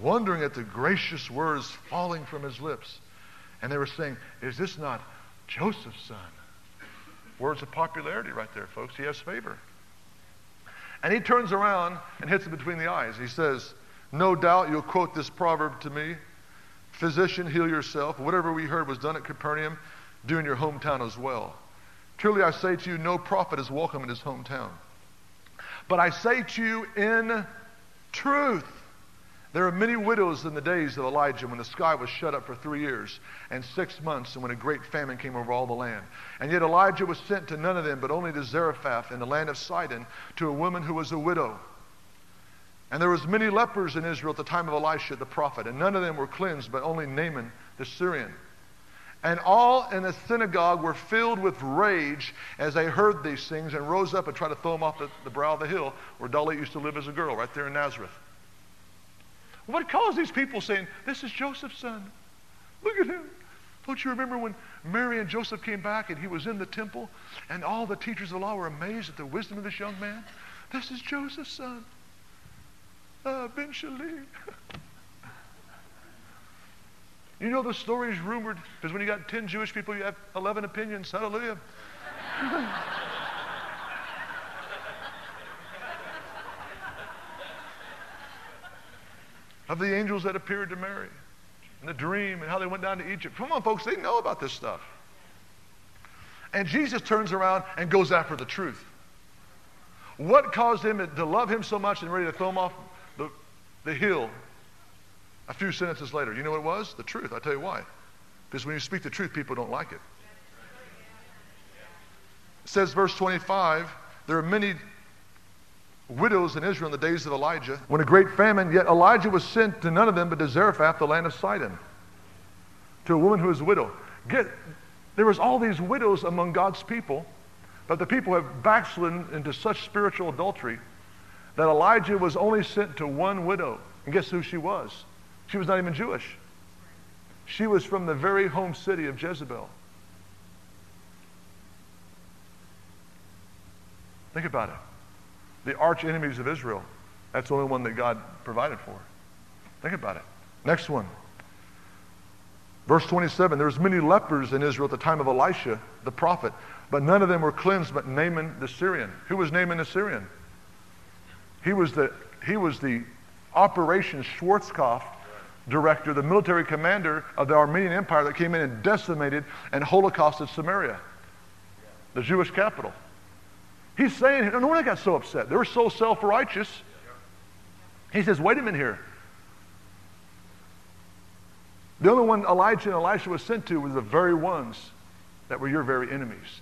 wondering at the gracious words falling from his lips. And they were saying, Is this not Joseph's son? Words of popularity right there, folks. He has favor. And he turns around and hits him between the eyes. He says, No doubt you'll quote this proverb to me Physician, heal yourself. Whatever we heard was done at Capernaum, do in your hometown as well. Truly I say to you, no prophet is welcome in his hometown. But I say to you in truth, there are many widows in the days of Elijah when the sky was shut up for three years and six months and when a great famine came over all the land. And yet Elijah was sent to none of them, but only to Zarephath in the land of Sidon to a woman who was a widow. And there was many lepers in Israel at the time of Elisha the prophet, and none of them were cleansed, but only Naaman the Syrian. And all in the synagogue were filled with rage as they heard these things and rose up and tried to throw them off the, the brow of the hill where Dolly used to live as a girl, right there in Nazareth. What caused these people saying, This is Joseph's son? Look at him. Don't you remember when Mary and Joseph came back and he was in the temple and all the teachers of the law were amazed at the wisdom of this young man? This is Joseph's son. Uh, ben Shalim. you know the story is rumored because when you got 10 Jewish people, you have 11 opinions. Hallelujah. of the angels that appeared to Mary and the dream and how they went down to Egypt. Come on, folks, they know about this stuff. And Jesus turns around and goes after the truth. What caused him to love him so much and ready to throw him off the, the hill a few sentences later? You know what it was? The truth. I'll tell you why. Because when you speak the truth, people don't like it. It says, verse 25, there are many widows in Israel in the days of Elijah. When a great famine, yet Elijah was sent to none of them but to Zarephath, the land of Sidon, to a woman who was a widow. Get, there was all these widows among God's people, but the people have backslidden into such spiritual adultery that Elijah was only sent to one widow. And guess who she was? She was not even Jewish. She was from the very home city of Jezebel. Think about it. The arch enemies of Israel. That's the only one that God provided for. Think about it. Next one. Verse 27 There was many lepers in Israel at the time of Elisha, the prophet, but none of them were cleansed but Naaman the Syrian. Who was Naaman the Syrian? He was the, he was the Operation Schwarzkopf director, the military commander of the Aramean Empire that came in and decimated and holocausted Samaria, the Jewish capital. He's saying, no wonder they got so upset. They were so self righteous. He says, wait a minute here. The only one Elijah and Elisha was sent to was the very ones that were your very enemies.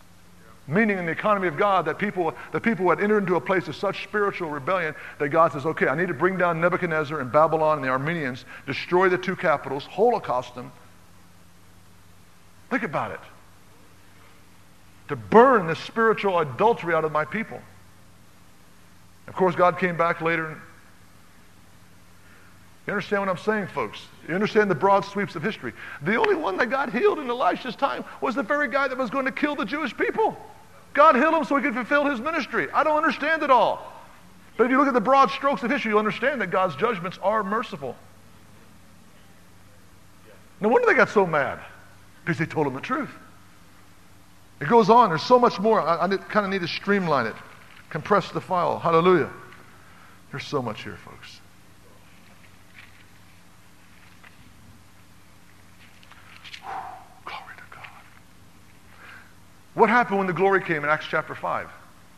Meaning in the economy of God that people, the people had entered into a place of such spiritual rebellion that God says, okay, I need to bring down Nebuchadnezzar and Babylon and the Arameans, destroy the two capitals, holocaust them. Think about it to burn the spiritual adultery out of my people. Of course, God came back later. You understand what I'm saying, folks? You understand the broad sweeps of history. The only one that got healed in Elisha's time was the very guy that was going to kill the Jewish people. God healed him so he could fulfill his ministry. I don't understand it all. But if you look at the broad strokes of history, you'll understand that God's judgments are merciful. No wonder they got so mad because they told him the truth. It goes on. There's so much more. I, I kind of need to streamline it, compress the file. Hallelujah. There's so much here, folks. Glory to God. What happened when the glory came in Acts chapter 5?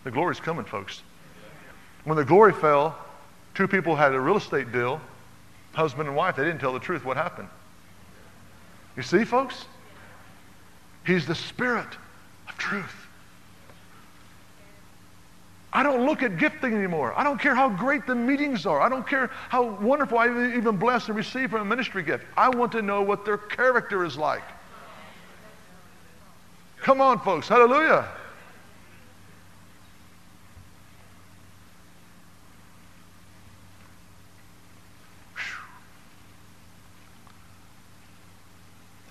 The glory's coming, folks. When the glory fell, two people had a real estate deal, husband and wife. They didn't tell the truth. What happened? You see, folks? He's the Spirit truth. I don't look at gifting anymore. I don't care how great the meetings are. I don't care how wonderful I even bless and receive from a ministry gift. I want to know what their character is like. Come on, folks. Hallelujah.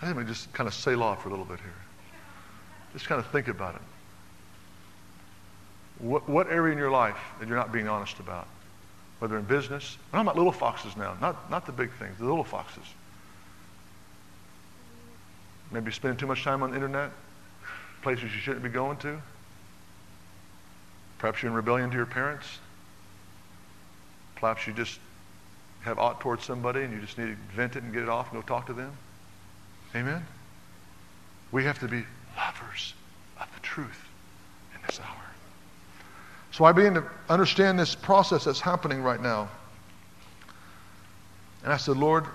Let me just kind of sail off for a little bit here. Just kind of think about it. What, what area in your life that you're not being honest about? Whether in business, I'm talking about little foxes now, not, not the big things, the little foxes. Maybe spending too much time on the internet, places you shouldn't be going to. Perhaps you're in rebellion to your parents. Perhaps you just have aught towards somebody and you just need to vent it and get it off and go talk to them. Amen? We have to be lovers of the truth in this hour. So I begin to understand this process that's happening right now. And I said, Lord,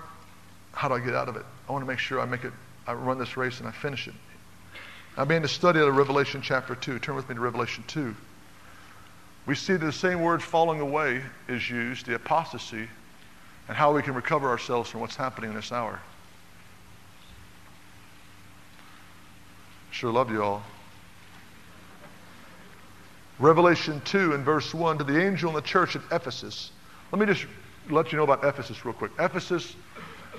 how do I get out of it? I want to make sure I make it, I run this race and I finish it. I began to study out of Revelation chapter 2. Turn with me to Revelation 2. We see that the same word falling away is used, the apostasy, and how we can recover ourselves from what's happening in this hour. Sure love you all. Revelation 2 and verse 1 to the angel in the church at Ephesus. Let me just let you know about Ephesus real quick. Ephesus,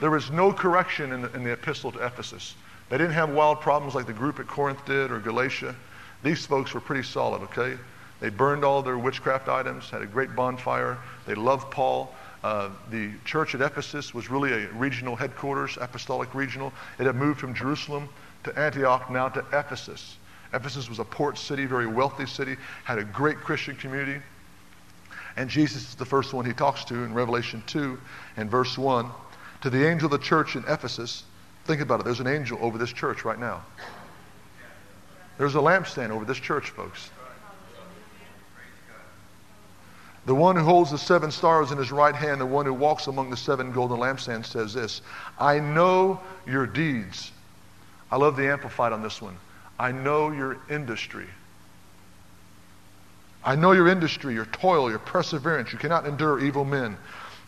there was no correction in the, in the epistle to Ephesus. They didn't have wild problems like the group at Corinth did or Galatia. These folks were pretty solid, okay? They burned all their witchcraft items, had a great bonfire. They loved Paul. Uh, the church at Ephesus was really a regional headquarters, apostolic regional. It had moved from Jerusalem to Antioch, now to Ephesus. Ephesus was a port city, very wealthy city, had a great Christian community. And Jesus is the first one he talks to in Revelation 2 and verse 1. To the angel of the church in Ephesus, think about it, there's an angel over this church right now. There's a lampstand over this church, folks. The one who holds the seven stars in his right hand, the one who walks among the seven golden lampstands, says this I know your deeds I love the Amplified on this one. I know your industry. I know your industry, your toil, your perseverance. You cannot endure evil men.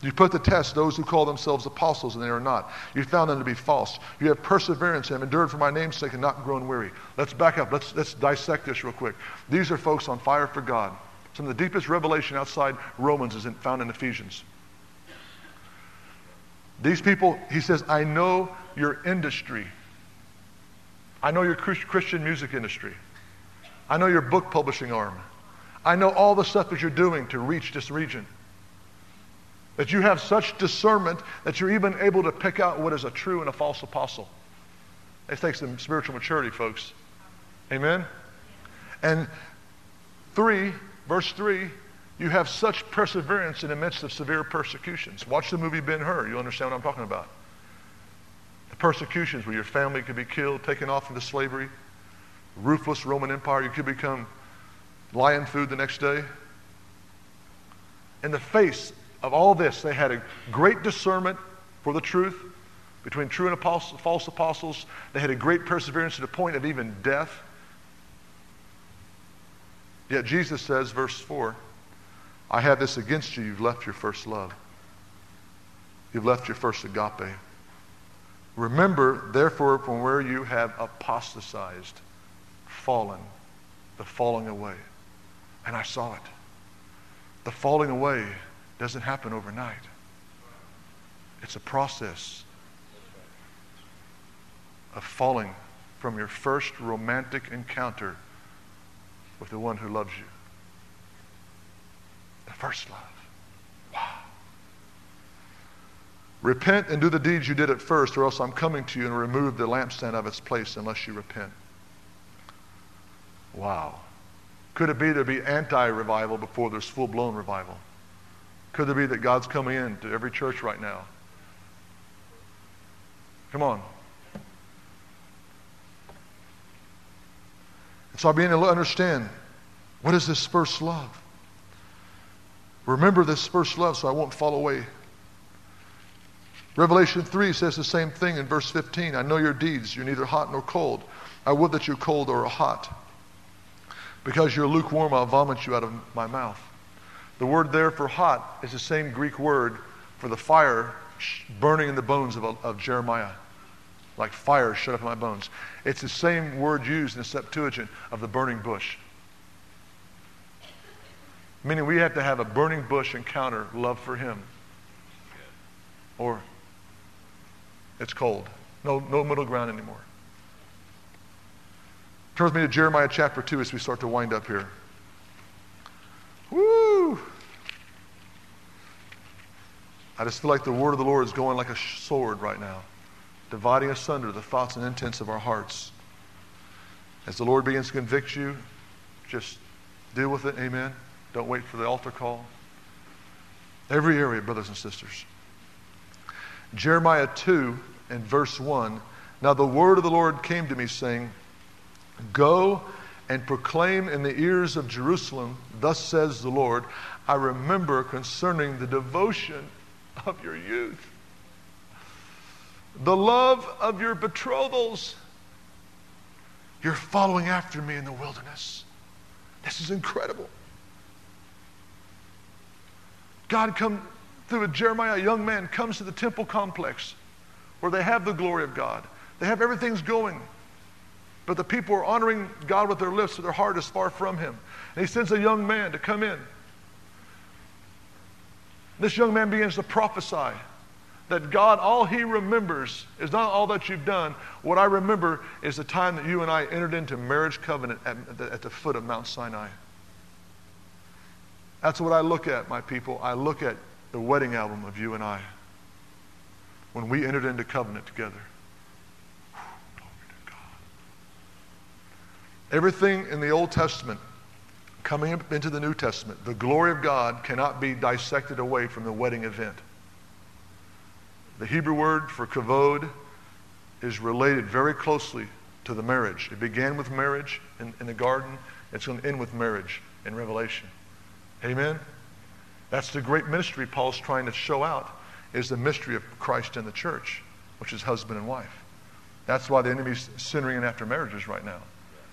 You put to test those who call themselves apostles and they are not. You found them to be false. You have perseverance and have endured for my name's sake and not grown weary. Let's back up. Let's, let's dissect this real quick. These are folks on fire for God. Some of the deepest revelation outside Romans is found in Ephesians. These people, he says, I know your industry. I know your Christian music industry. I know your book publishing arm. I know all the stuff that you're doing to reach this region. That you have such discernment that you're even able to pick out what is a true and a false apostle. It takes some spiritual maturity, folks. Amen? And three, verse three, you have such perseverance in the midst of severe persecutions. Watch the movie Ben Hur. You understand what I'm talking about. The persecutions where your family could be killed, taken off into slavery, ruthless Roman Empire, you could become lion food the next day. In the face of all this, they had a great discernment for the truth between true and false apostles. They had a great perseverance to the point of even death. Yet Jesus says, verse 4, I have this against you. You've left your first love. You've left your first agape. Remember, therefore, from where you have apostatized, fallen, the falling away. And I saw it. The falling away doesn't happen overnight. It's a process of falling from your first romantic encounter with the one who loves you. The first love. Wow. Repent and do the deeds you did at first, or else I'm coming to you and remove the lampstand of its place unless you repent. Wow. Could it be there be anti revival before there's full blown revival? Could it be that God's coming in to every church right now? Come on. And so I begin to understand what is this first love? Remember this first love so I won't fall away. Revelation 3 says the same thing in verse 15. I know your deeds. You're neither hot nor cold. I would that you're cold or hot. Because you're lukewarm, I'll vomit you out of my mouth. The word there for hot is the same Greek word for the fire burning in the bones of, of Jeremiah. Like fire shut up in my bones. It's the same word used in the Septuagint of the burning bush. Meaning we have to have a burning bush encounter, love for Him. Or it's cold. No, no middle ground anymore. Turn with me to Jeremiah chapter 2 as we start to wind up here. Woo! I just feel like the word of the Lord is going like a sword right now, dividing asunder the thoughts and intents of our hearts. As the Lord begins to convict you, just deal with it. Amen. Don't wait for the altar call. Every area, brothers and sisters. Jeremiah 2 and verse 1. Now the word of the Lord came to me, saying, Go and proclaim in the ears of Jerusalem, thus says the Lord, I remember concerning the devotion of your youth, the love of your betrothals. You're following after me in the wilderness. This is incredible. God come through Jeremiah, a young man, comes to the temple complex where they have the glory of God. They have everything's going. But the people are honoring God with their lips, but their heart is far from Him. And He sends a young man to come in. This young man begins to prophesy that God, all He remembers is not all that you've done. What I remember is the time that you and I entered into marriage covenant at the, at the foot of Mount Sinai. That's what I look at, my people. I look at the wedding album of you and I when we entered into covenant together. Everything in the Old Testament coming into the New Testament, the glory of God cannot be dissected away from the wedding event. The Hebrew word for kavod is related very closely to the marriage. It began with marriage in, in the garden. It's going to end with marriage in Revelation. Amen? That's the great mystery Paul's trying to show out is the mystery of Christ and the church, which is husband and wife. That's why the enemy's centering in after marriages right now.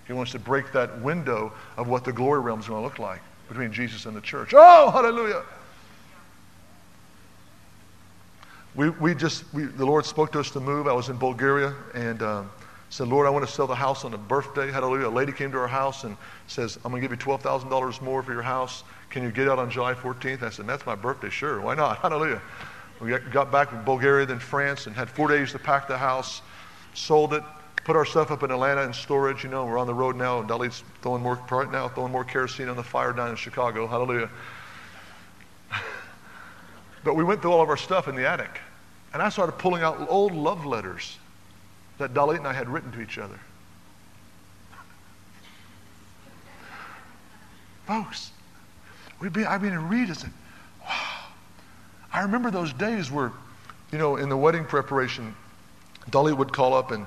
He wants to break that window of what the glory realm is going to look like between Jesus and the church. Oh, hallelujah. We, we just, we, the Lord spoke to us to move. I was in Bulgaria and um, said, Lord, I want to sell the house on a birthday. Hallelujah. A lady came to our house and says, I'm going to give you $12,000 more for your house. Can you get out on July 14th? I said, That's my birthday. Sure. Why not? Hallelujah. We got back from Bulgaria, then France, and had four days to pack the house, sold it, put our stuff up in Atlanta in storage. You know, we're on the road now, and Dolly's throwing more, right now, throwing more kerosene on the fire down in Chicago. Hallelujah. but we went through all of our stuff in the attic, and I started pulling out old love letters that Dolly and I had written to each other. Folks, we'd be, I mean, read it. I remember those days where, you know, in the wedding preparation, Dolly would call up and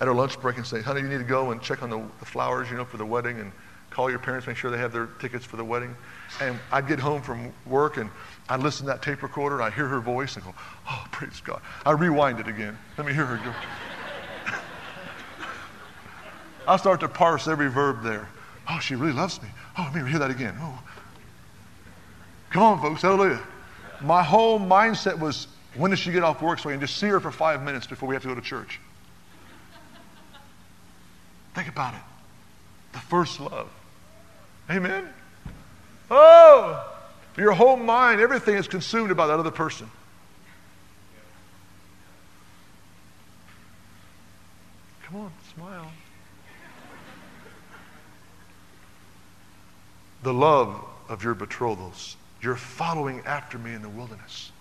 at her lunch break and say, honey, you need to go and check on the, the flowers, you know, for the wedding and call your parents, make sure they have their tickets for the wedding. And I'd get home from work and I'd listen to that tape recorder and I'd hear her voice and go, oh, praise God. I rewind it again. Let me hear her go. I start to parse every verb there. Oh, she really loves me. Oh, let me hear that again. Oh. Come on, folks. Hallelujah. My whole mindset was, when does she get off work so I can just see her for five minutes before we have to go to church? Think about it. The first love. Amen. Oh, your whole mind, everything is consumed about that other person. Come on, smile. the love of your betrothals. You're following after me in the wilderness.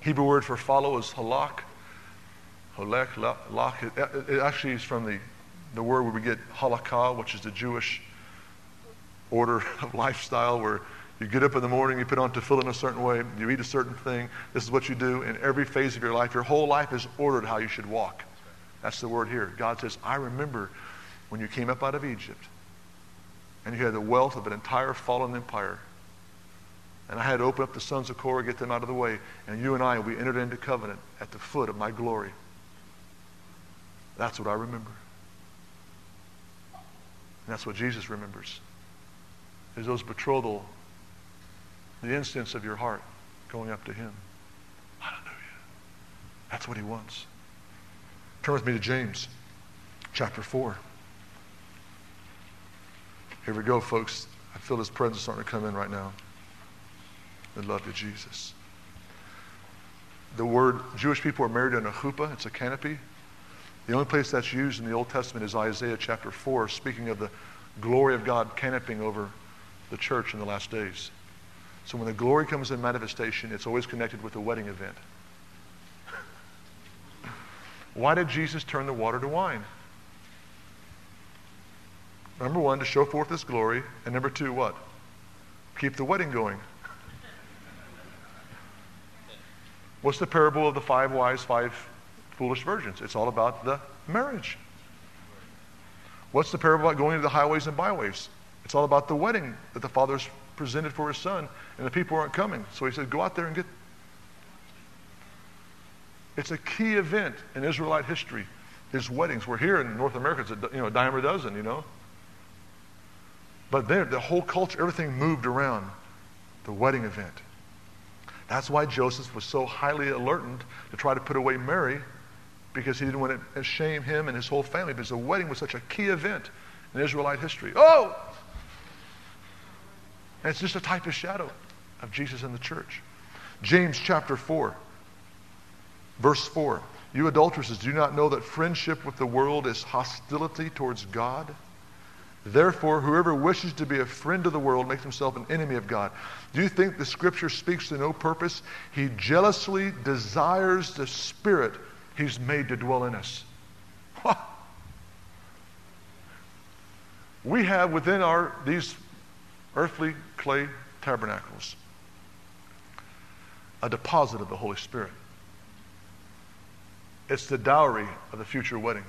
Hebrew word for follow is halak. Halak, lach. It actually is from the, the word where we get halakah, which is the Jewish order of lifestyle where you get up in the morning, you put on tefillin a certain way, you eat a certain thing. This is what you do in every phase of your life. Your whole life is ordered how you should walk. That's the word here. God says, I remember when you came up out of Egypt and you had the wealth of an entire fallen empire. And I had to open up the sons of Korah, get them out of the way. And you and I, we entered into covenant at the foot of my glory. That's what I remember. And that's what Jesus remembers. Is those betrothal, the instance of your heart going up to him. Hallelujah. That's what he wants. Turn with me to James chapter 4. Here we go, folks. I feel his presence starting to come in right now. I love you, Jesus. The word Jewish people are married in a chuppah, it's a canopy. The only place that's used in the Old Testament is Isaiah chapter 4, speaking of the glory of God canopying over the church in the last days. So when the glory comes in manifestation, it's always connected with a wedding event. Why did Jesus turn the water to wine? Number one, to show forth his glory. And number two, what? Keep the wedding going. What's the parable of the five wise, five foolish virgins? It's all about the marriage. What's the parable about going into the highways and byways? It's all about the wedding that the father's presented for his son, and the people aren't coming. So he said, Go out there and get. It's a key event in Israelite history. His weddings. We're here in North America, it's a you know, a dime a dozen, you know. But there, the whole culture, everything moved around the wedding event. That's why Joseph was so highly alert to try to put away Mary because he didn't want to shame him and his whole family because the wedding was such a key event in Israelite history. Oh! And it's just a type of shadow of Jesus in the church. James chapter 4, verse 4. You adulteresses, do not know that friendship with the world is hostility towards God? Therefore, whoever wishes to be a friend of the world makes himself an enemy of God. Do you think the scripture speaks to no purpose? He jealously desires the spirit he's made to dwell in us. we have within our these earthly clay tabernacles a deposit of the Holy Spirit. It's the dowry of the future wedding.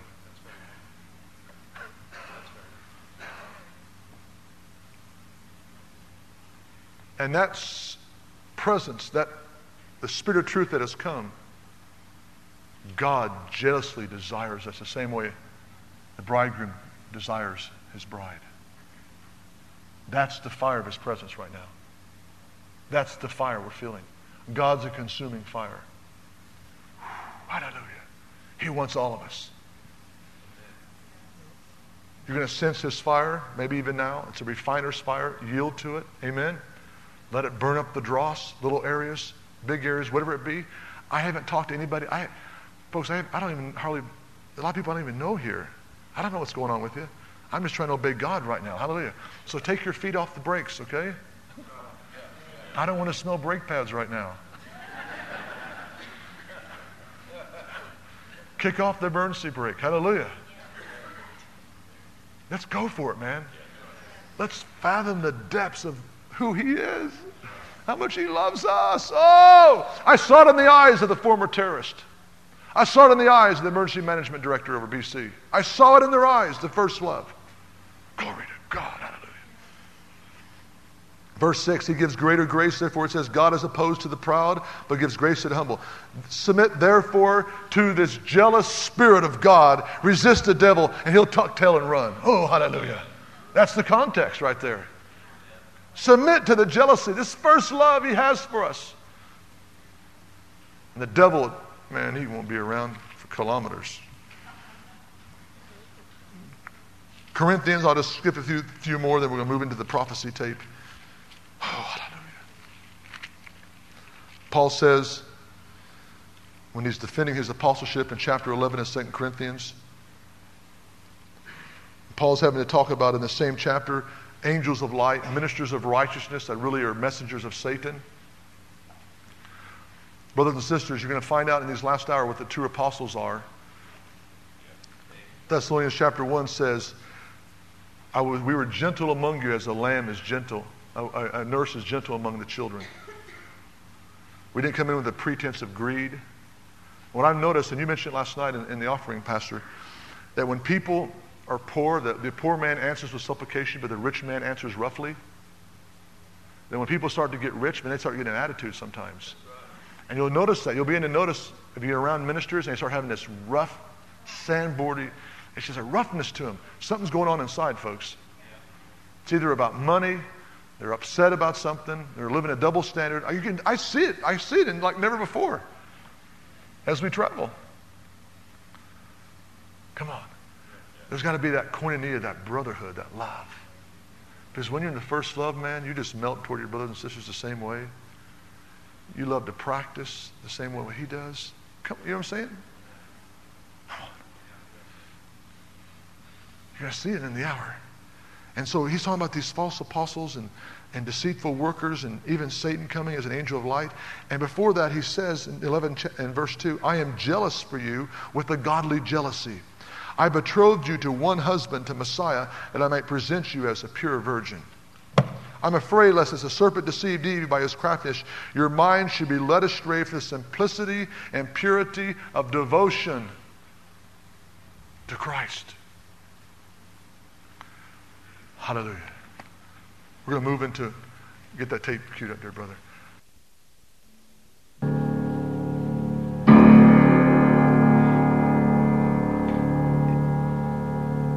And that presence, that the Spirit of truth that has come, God jealously desires us the same way the bridegroom desires his bride. That's the fire of his presence right now. That's the fire we're feeling. God's a consuming fire. Hallelujah. He wants all of us. You're going to sense his fire, maybe even now. It's a refiner's fire. Yield to it. Amen. Let it burn up the dross, little areas, big areas, whatever it be. I haven't talked to anybody. I, folks, I, I don't even hardly, a lot of people I don't even know here. I don't know what's going on with you. I'm just trying to obey God right now. Hallelujah. So take your feet off the brakes, okay? I don't want to smell brake pads right now. Kick off the emergency brake. Hallelujah. Let's go for it, man. Let's fathom the depths of who He is, how much He loves us. Oh, I saw it in the eyes of the former terrorist. I saw it in the eyes of the emergency management director over BC. I saw it in their eyes, the first love. Glory to God. Hallelujah. Verse 6, he gives greater grace, therefore it says, God is opposed to the proud, but gives grace to the humble. Submit, therefore, to this jealous spirit of God. Resist the devil, and he'll tuck tail and run. Oh, hallelujah. That's the context right there. Submit to the jealousy, this first love he has for us. And the devil, man, he won't be around for kilometers. Corinthians, I'll just skip a few, few more, then we're going to move into the prophecy tape. Oh, hallelujah. Paul says, when he's defending his apostleship in chapter 11 of 2 Corinthians, Paul's having to talk about in the same chapter angels of light, ministers of righteousness that really are messengers of Satan. Brothers and sisters, you're going to find out in these last hour what the true apostles are. Thessalonians chapter 1 says, was, We were gentle among you as a lamb is gentle a, a nurse is gentle among the children. We didn't come in with a pretense of greed. What I've noticed, and you mentioned last night in, in the offering, Pastor, that when people are poor, the, the poor man answers with supplication, but the rich man answers roughly. Then when people start to get rich, man, they start getting an attitude sometimes. And you'll notice that. You'll begin to notice if you're around ministers and they start having this rough, sandboardy, it's just a roughness to them. Something's going on inside, folks. It's either about money, they're upset about something. They're living a double standard. Can, I see it. I see it in like never before as we travel. Come on. There's got to be that koinonia, that brotherhood, that love. Because when you're in the first love, man, you just melt toward your brothers and sisters the same way. You love to practice the same way he does. Come, you know what I'm saying? You're going to see it in the hour. And so he's talking about these false apostles and, and deceitful workers and even Satan coming as an angel of light. And before that, he says in 11 and verse 2, I am jealous for you with a godly jealousy. I betrothed you to one husband, to Messiah, that I might present you as a pure virgin. I'm afraid lest as the serpent deceived Eve by his craftiness, your mind should be led astray from the simplicity and purity of devotion to Christ. Hallelujah. We're going to move into, get that tape queued up there, brother.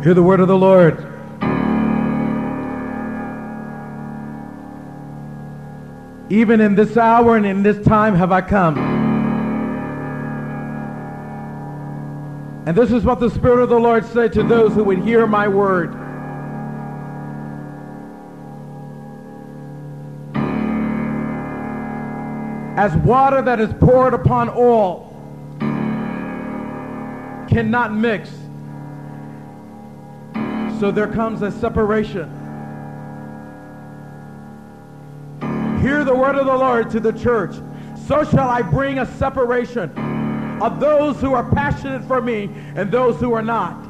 Hear the word of the Lord. Even in this hour and in this time have I come. And this is what the Spirit of the Lord said to those who would hear my word. as water that is poured upon oil cannot mix. So there comes a separation. Hear the word of the Lord to the church. So shall I bring a separation of those who are passionate for me and those who are not.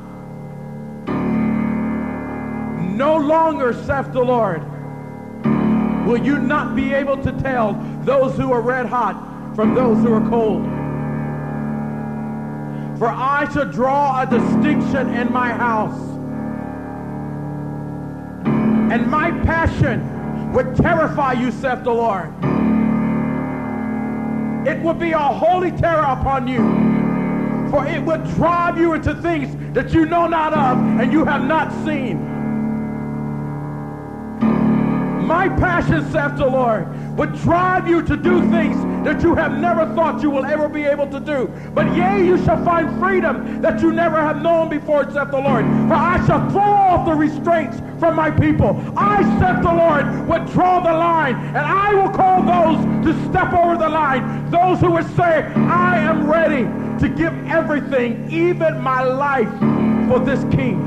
No longer, saith the Lord, will you not be able to tell those who are red hot from those who are cold. For I shall draw a distinction in my house. And my passion would terrify you, saith the Lord. It will be a holy terror upon you. for it will drive you into things that you know not of and you have not seen. My passion, saith the Lord, would drive you to do things that you have never thought you will ever be able to do. But yea, you shall find freedom that you never have known before, saith the Lord. For I shall throw off the restraints from my people. I, said the Lord, would draw the line, and I will call those to step over the line, those who would say, I am ready to give everything, even my life, for this king.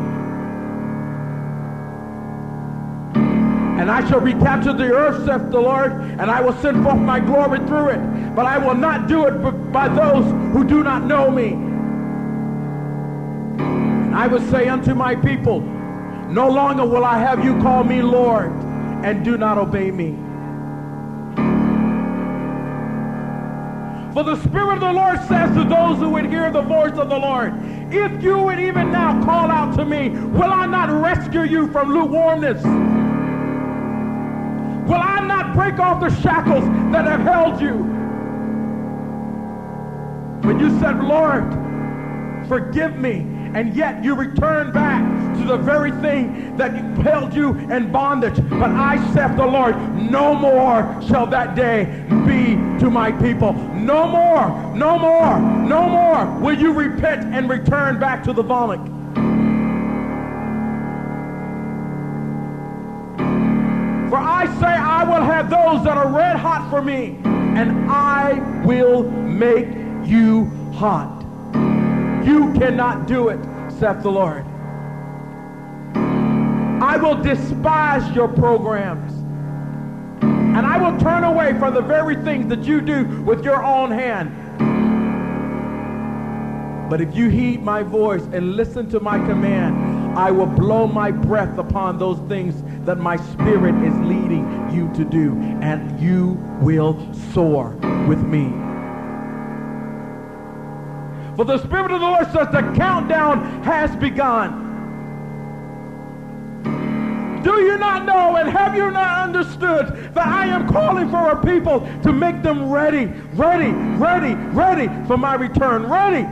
And I shall recapture the earth, saith the Lord, and I will send forth my glory through it. But I will not do it by those who do not know me. And I will say unto my people, No longer will I have you call me Lord, and do not obey me. For the Spirit of the Lord says to those who would hear the voice of the Lord, If you would even now call out to me, will I not rescue you from lukewarmness? Will I not break off the shackles that have held you? When you said, Lord, forgive me, and yet you return back to the very thing that held you in bondage. But I said the Lord, no more shall that day be to my people. No more, no more, no more will you repent and return back to the vomit. For I say I will have those that are red hot for me, and I will make you hot. You cannot do it, saith the Lord. I will despise your programs. And I will turn away from the very things that you do with your own hand. But if you heed my voice and listen to my command, I will blow my breath upon those things that my spirit is leading you to do, and you will soar with me. For the Spirit of the Lord says the countdown has begun. Do you not know and have you not understood that I am calling for a people to make them ready, ready, ready, ready for my return? Ready.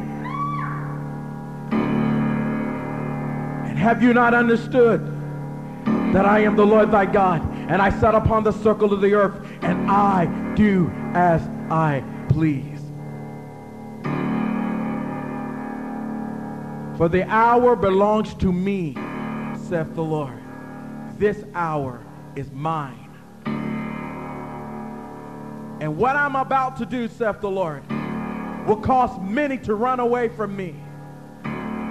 And have you not understood that I am the Lord thy God, and I sat upon the circle of the earth, and I do as I please. For the hour belongs to me, saith the Lord. This hour is mine. And what I'm about to do, saith the Lord, will cause many to run away from me.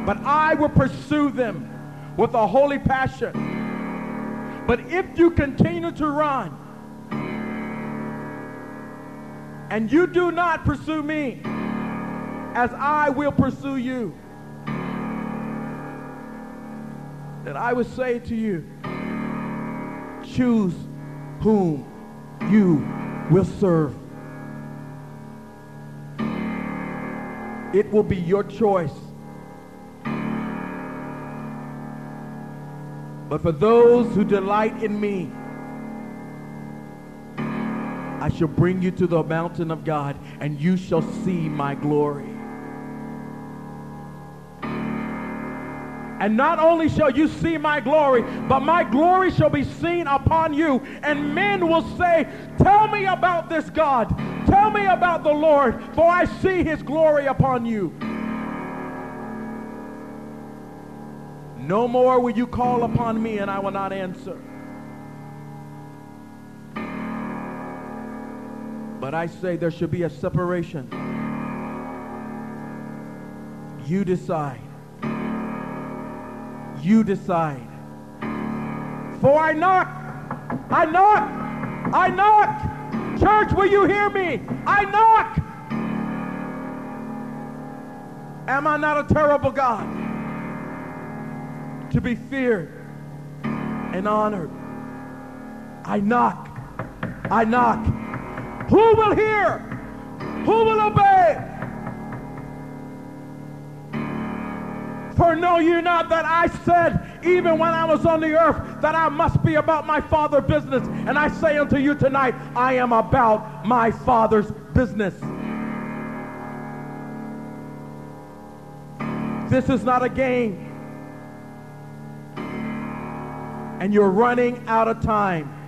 But I will pursue them with a holy passion but if you continue to run and you do not pursue me as I will pursue you, then I would say to you, choose whom you will serve. It will be your choice. But for those who delight in me, I shall bring you to the mountain of God, and you shall see my glory. And not only shall you see my glory, but my glory shall be seen upon you. And men will say, Tell me about this God. Tell me about the Lord, for I see his glory upon you. No more will you call upon me and I will not answer. But I say there should be a separation. You decide. You decide. For I knock. I knock. I knock. Church, will you hear me? I knock. Am I not a terrible God? to be feared and honored. I knock. I knock. Who will hear? Who will obey? For know you not that I said, even when I was on the earth, that I must be about my Father's business. And I say unto you tonight, I am about my Father's business. this is not a game. And you're running out of time.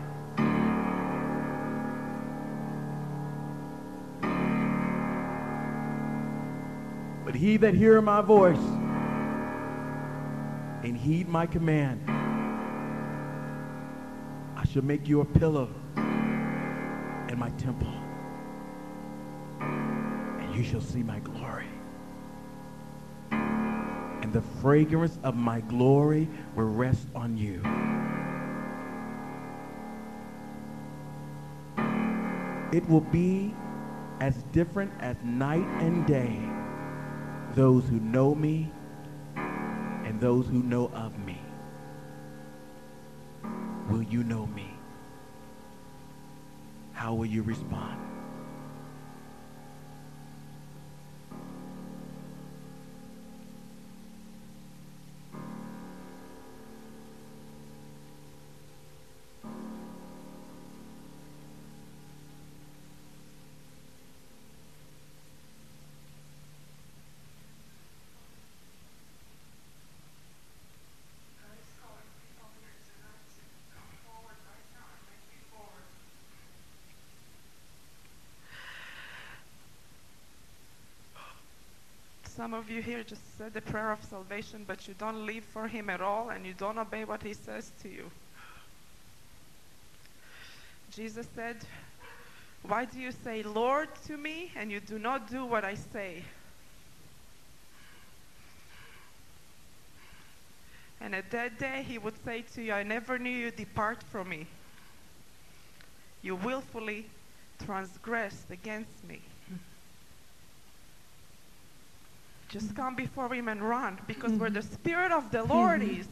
But he that hear my voice and heed my command, I shall make you a pillar in my temple, and you shall see my glory. And the fragrance of my glory will rest on you. It will be as different as night and day, those who know me those who know of me. Will you know me? How will you respond? Some of you here just said the prayer of salvation, but you don't live for Him at all and you don't obey what He says to you. Jesus said, Why do you say Lord to me and you do not do what I say? And at that day, He would say to you, I never knew you, depart from me. You willfully transgressed against me. Just come before him and run because where the mm-hmm. Spirit of the Lord mm-hmm. is,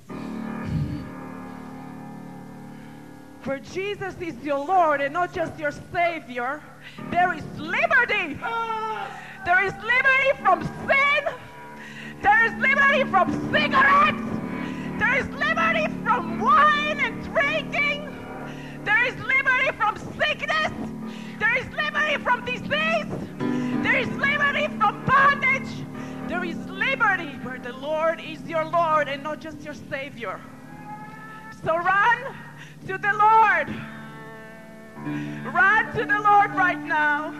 where Jesus is your Lord and not just your Savior, there is liberty. There is liberty from sin. There is liberty from cigarettes. There is liberty from wine and drinking. There is liberty from sickness. There is liberty from disease. There is liberty from bondage. There is liberty where the Lord is your Lord and not just your Savior. So run to the Lord. Run to the Lord right now.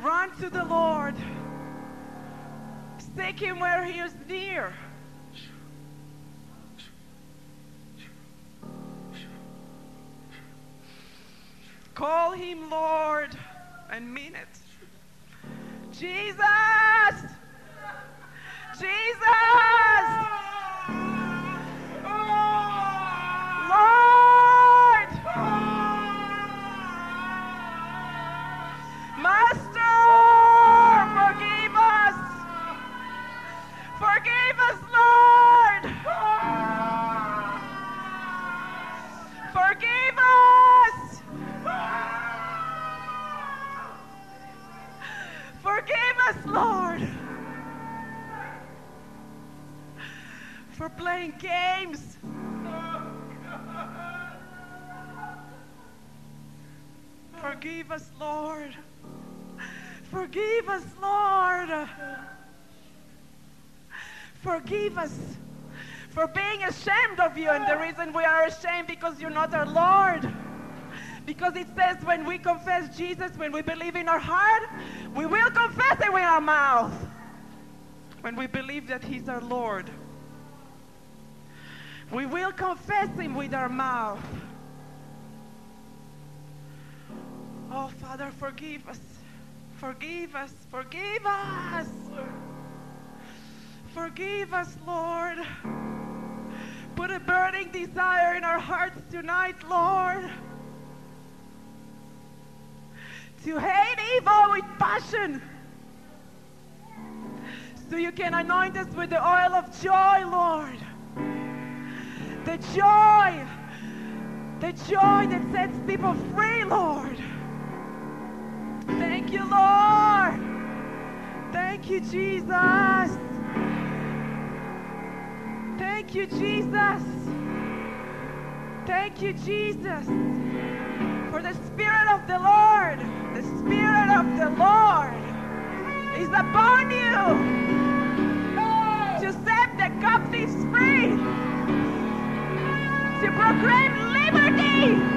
Run to the Lord. Seek Him where He is near. Call Him Lord and mean it. Jesus! Jesus! For playing games. Forgive us, Lord. Forgive us, Lord. Forgive us for being ashamed of you. And the reason we are ashamed because you're not our Lord. Because it says when we confess Jesus, when we believe in our heart, we will confess it with our mouth. When we believe that He's our Lord, we will confess Him with our mouth. Oh, Father, forgive us. Forgive us. Forgive us. Forgive us, Lord. Put a burning desire in our hearts tonight, Lord to hate evil with passion. So you can anoint us with the oil of joy, Lord. The joy, the joy that sets people free, Lord. Thank you, Lord. Thank you, Jesus. Thank you, Jesus. Thank you, Jesus, for the Spirit of the Lord the Spirit of the Lord is upon you to set the captives free, to proclaim liberty,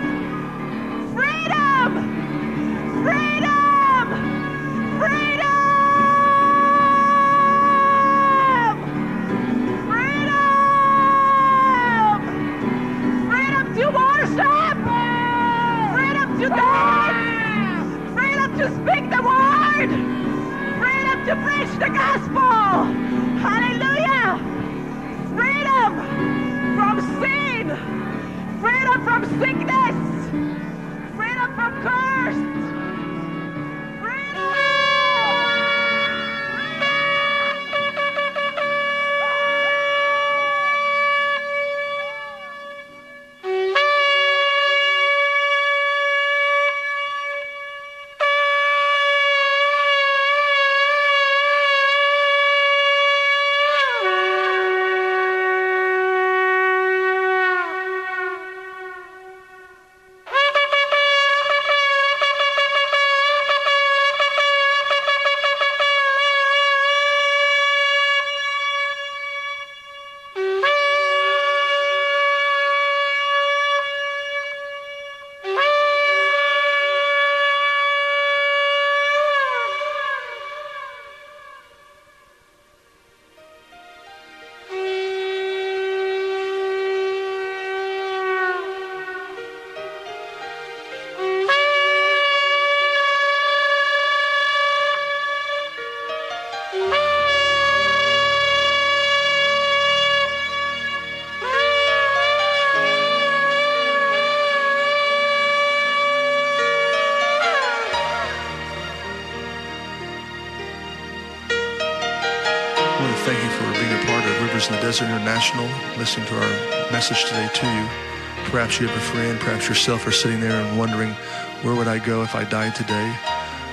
Desert International, listening to our message today to you. Perhaps you have a friend, perhaps yourself are sitting there and wondering, where would I go if I died today?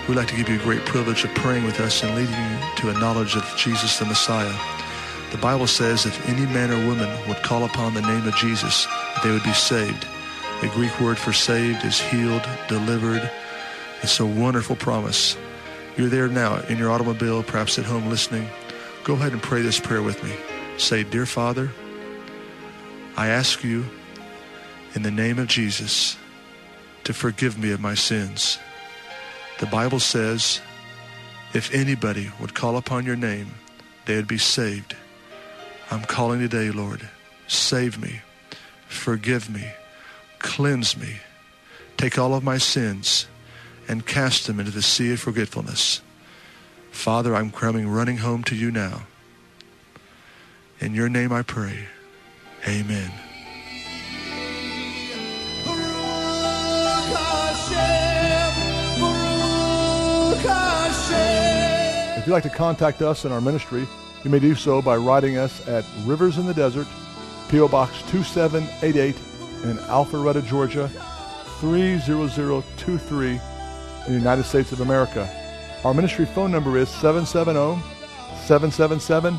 We'd like to give you a great privilege of praying with us and leading you to a knowledge of Jesus the Messiah. The Bible says if any man or woman would call upon the name of Jesus, they would be saved. The Greek word for saved is healed, delivered. It's a wonderful promise. You're there now in your automobile, perhaps at home listening. Go ahead and pray this prayer with me. Say, Dear Father, I ask you in the name of Jesus to forgive me of my sins. The Bible says, if anybody would call upon your name, they would be saved. I'm calling today, Lord. Save me. Forgive me. Cleanse me. Take all of my sins and cast them into the sea of forgetfulness. Father, I'm coming running home to you now. In your name I pray. Amen. If you'd like to contact us in our ministry, you may do so by writing us at Rivers in the Desert, P.O. Box 2788 in Alpharetta, Georgia 30023 in the United States of America. Our ministry phone number is 770 777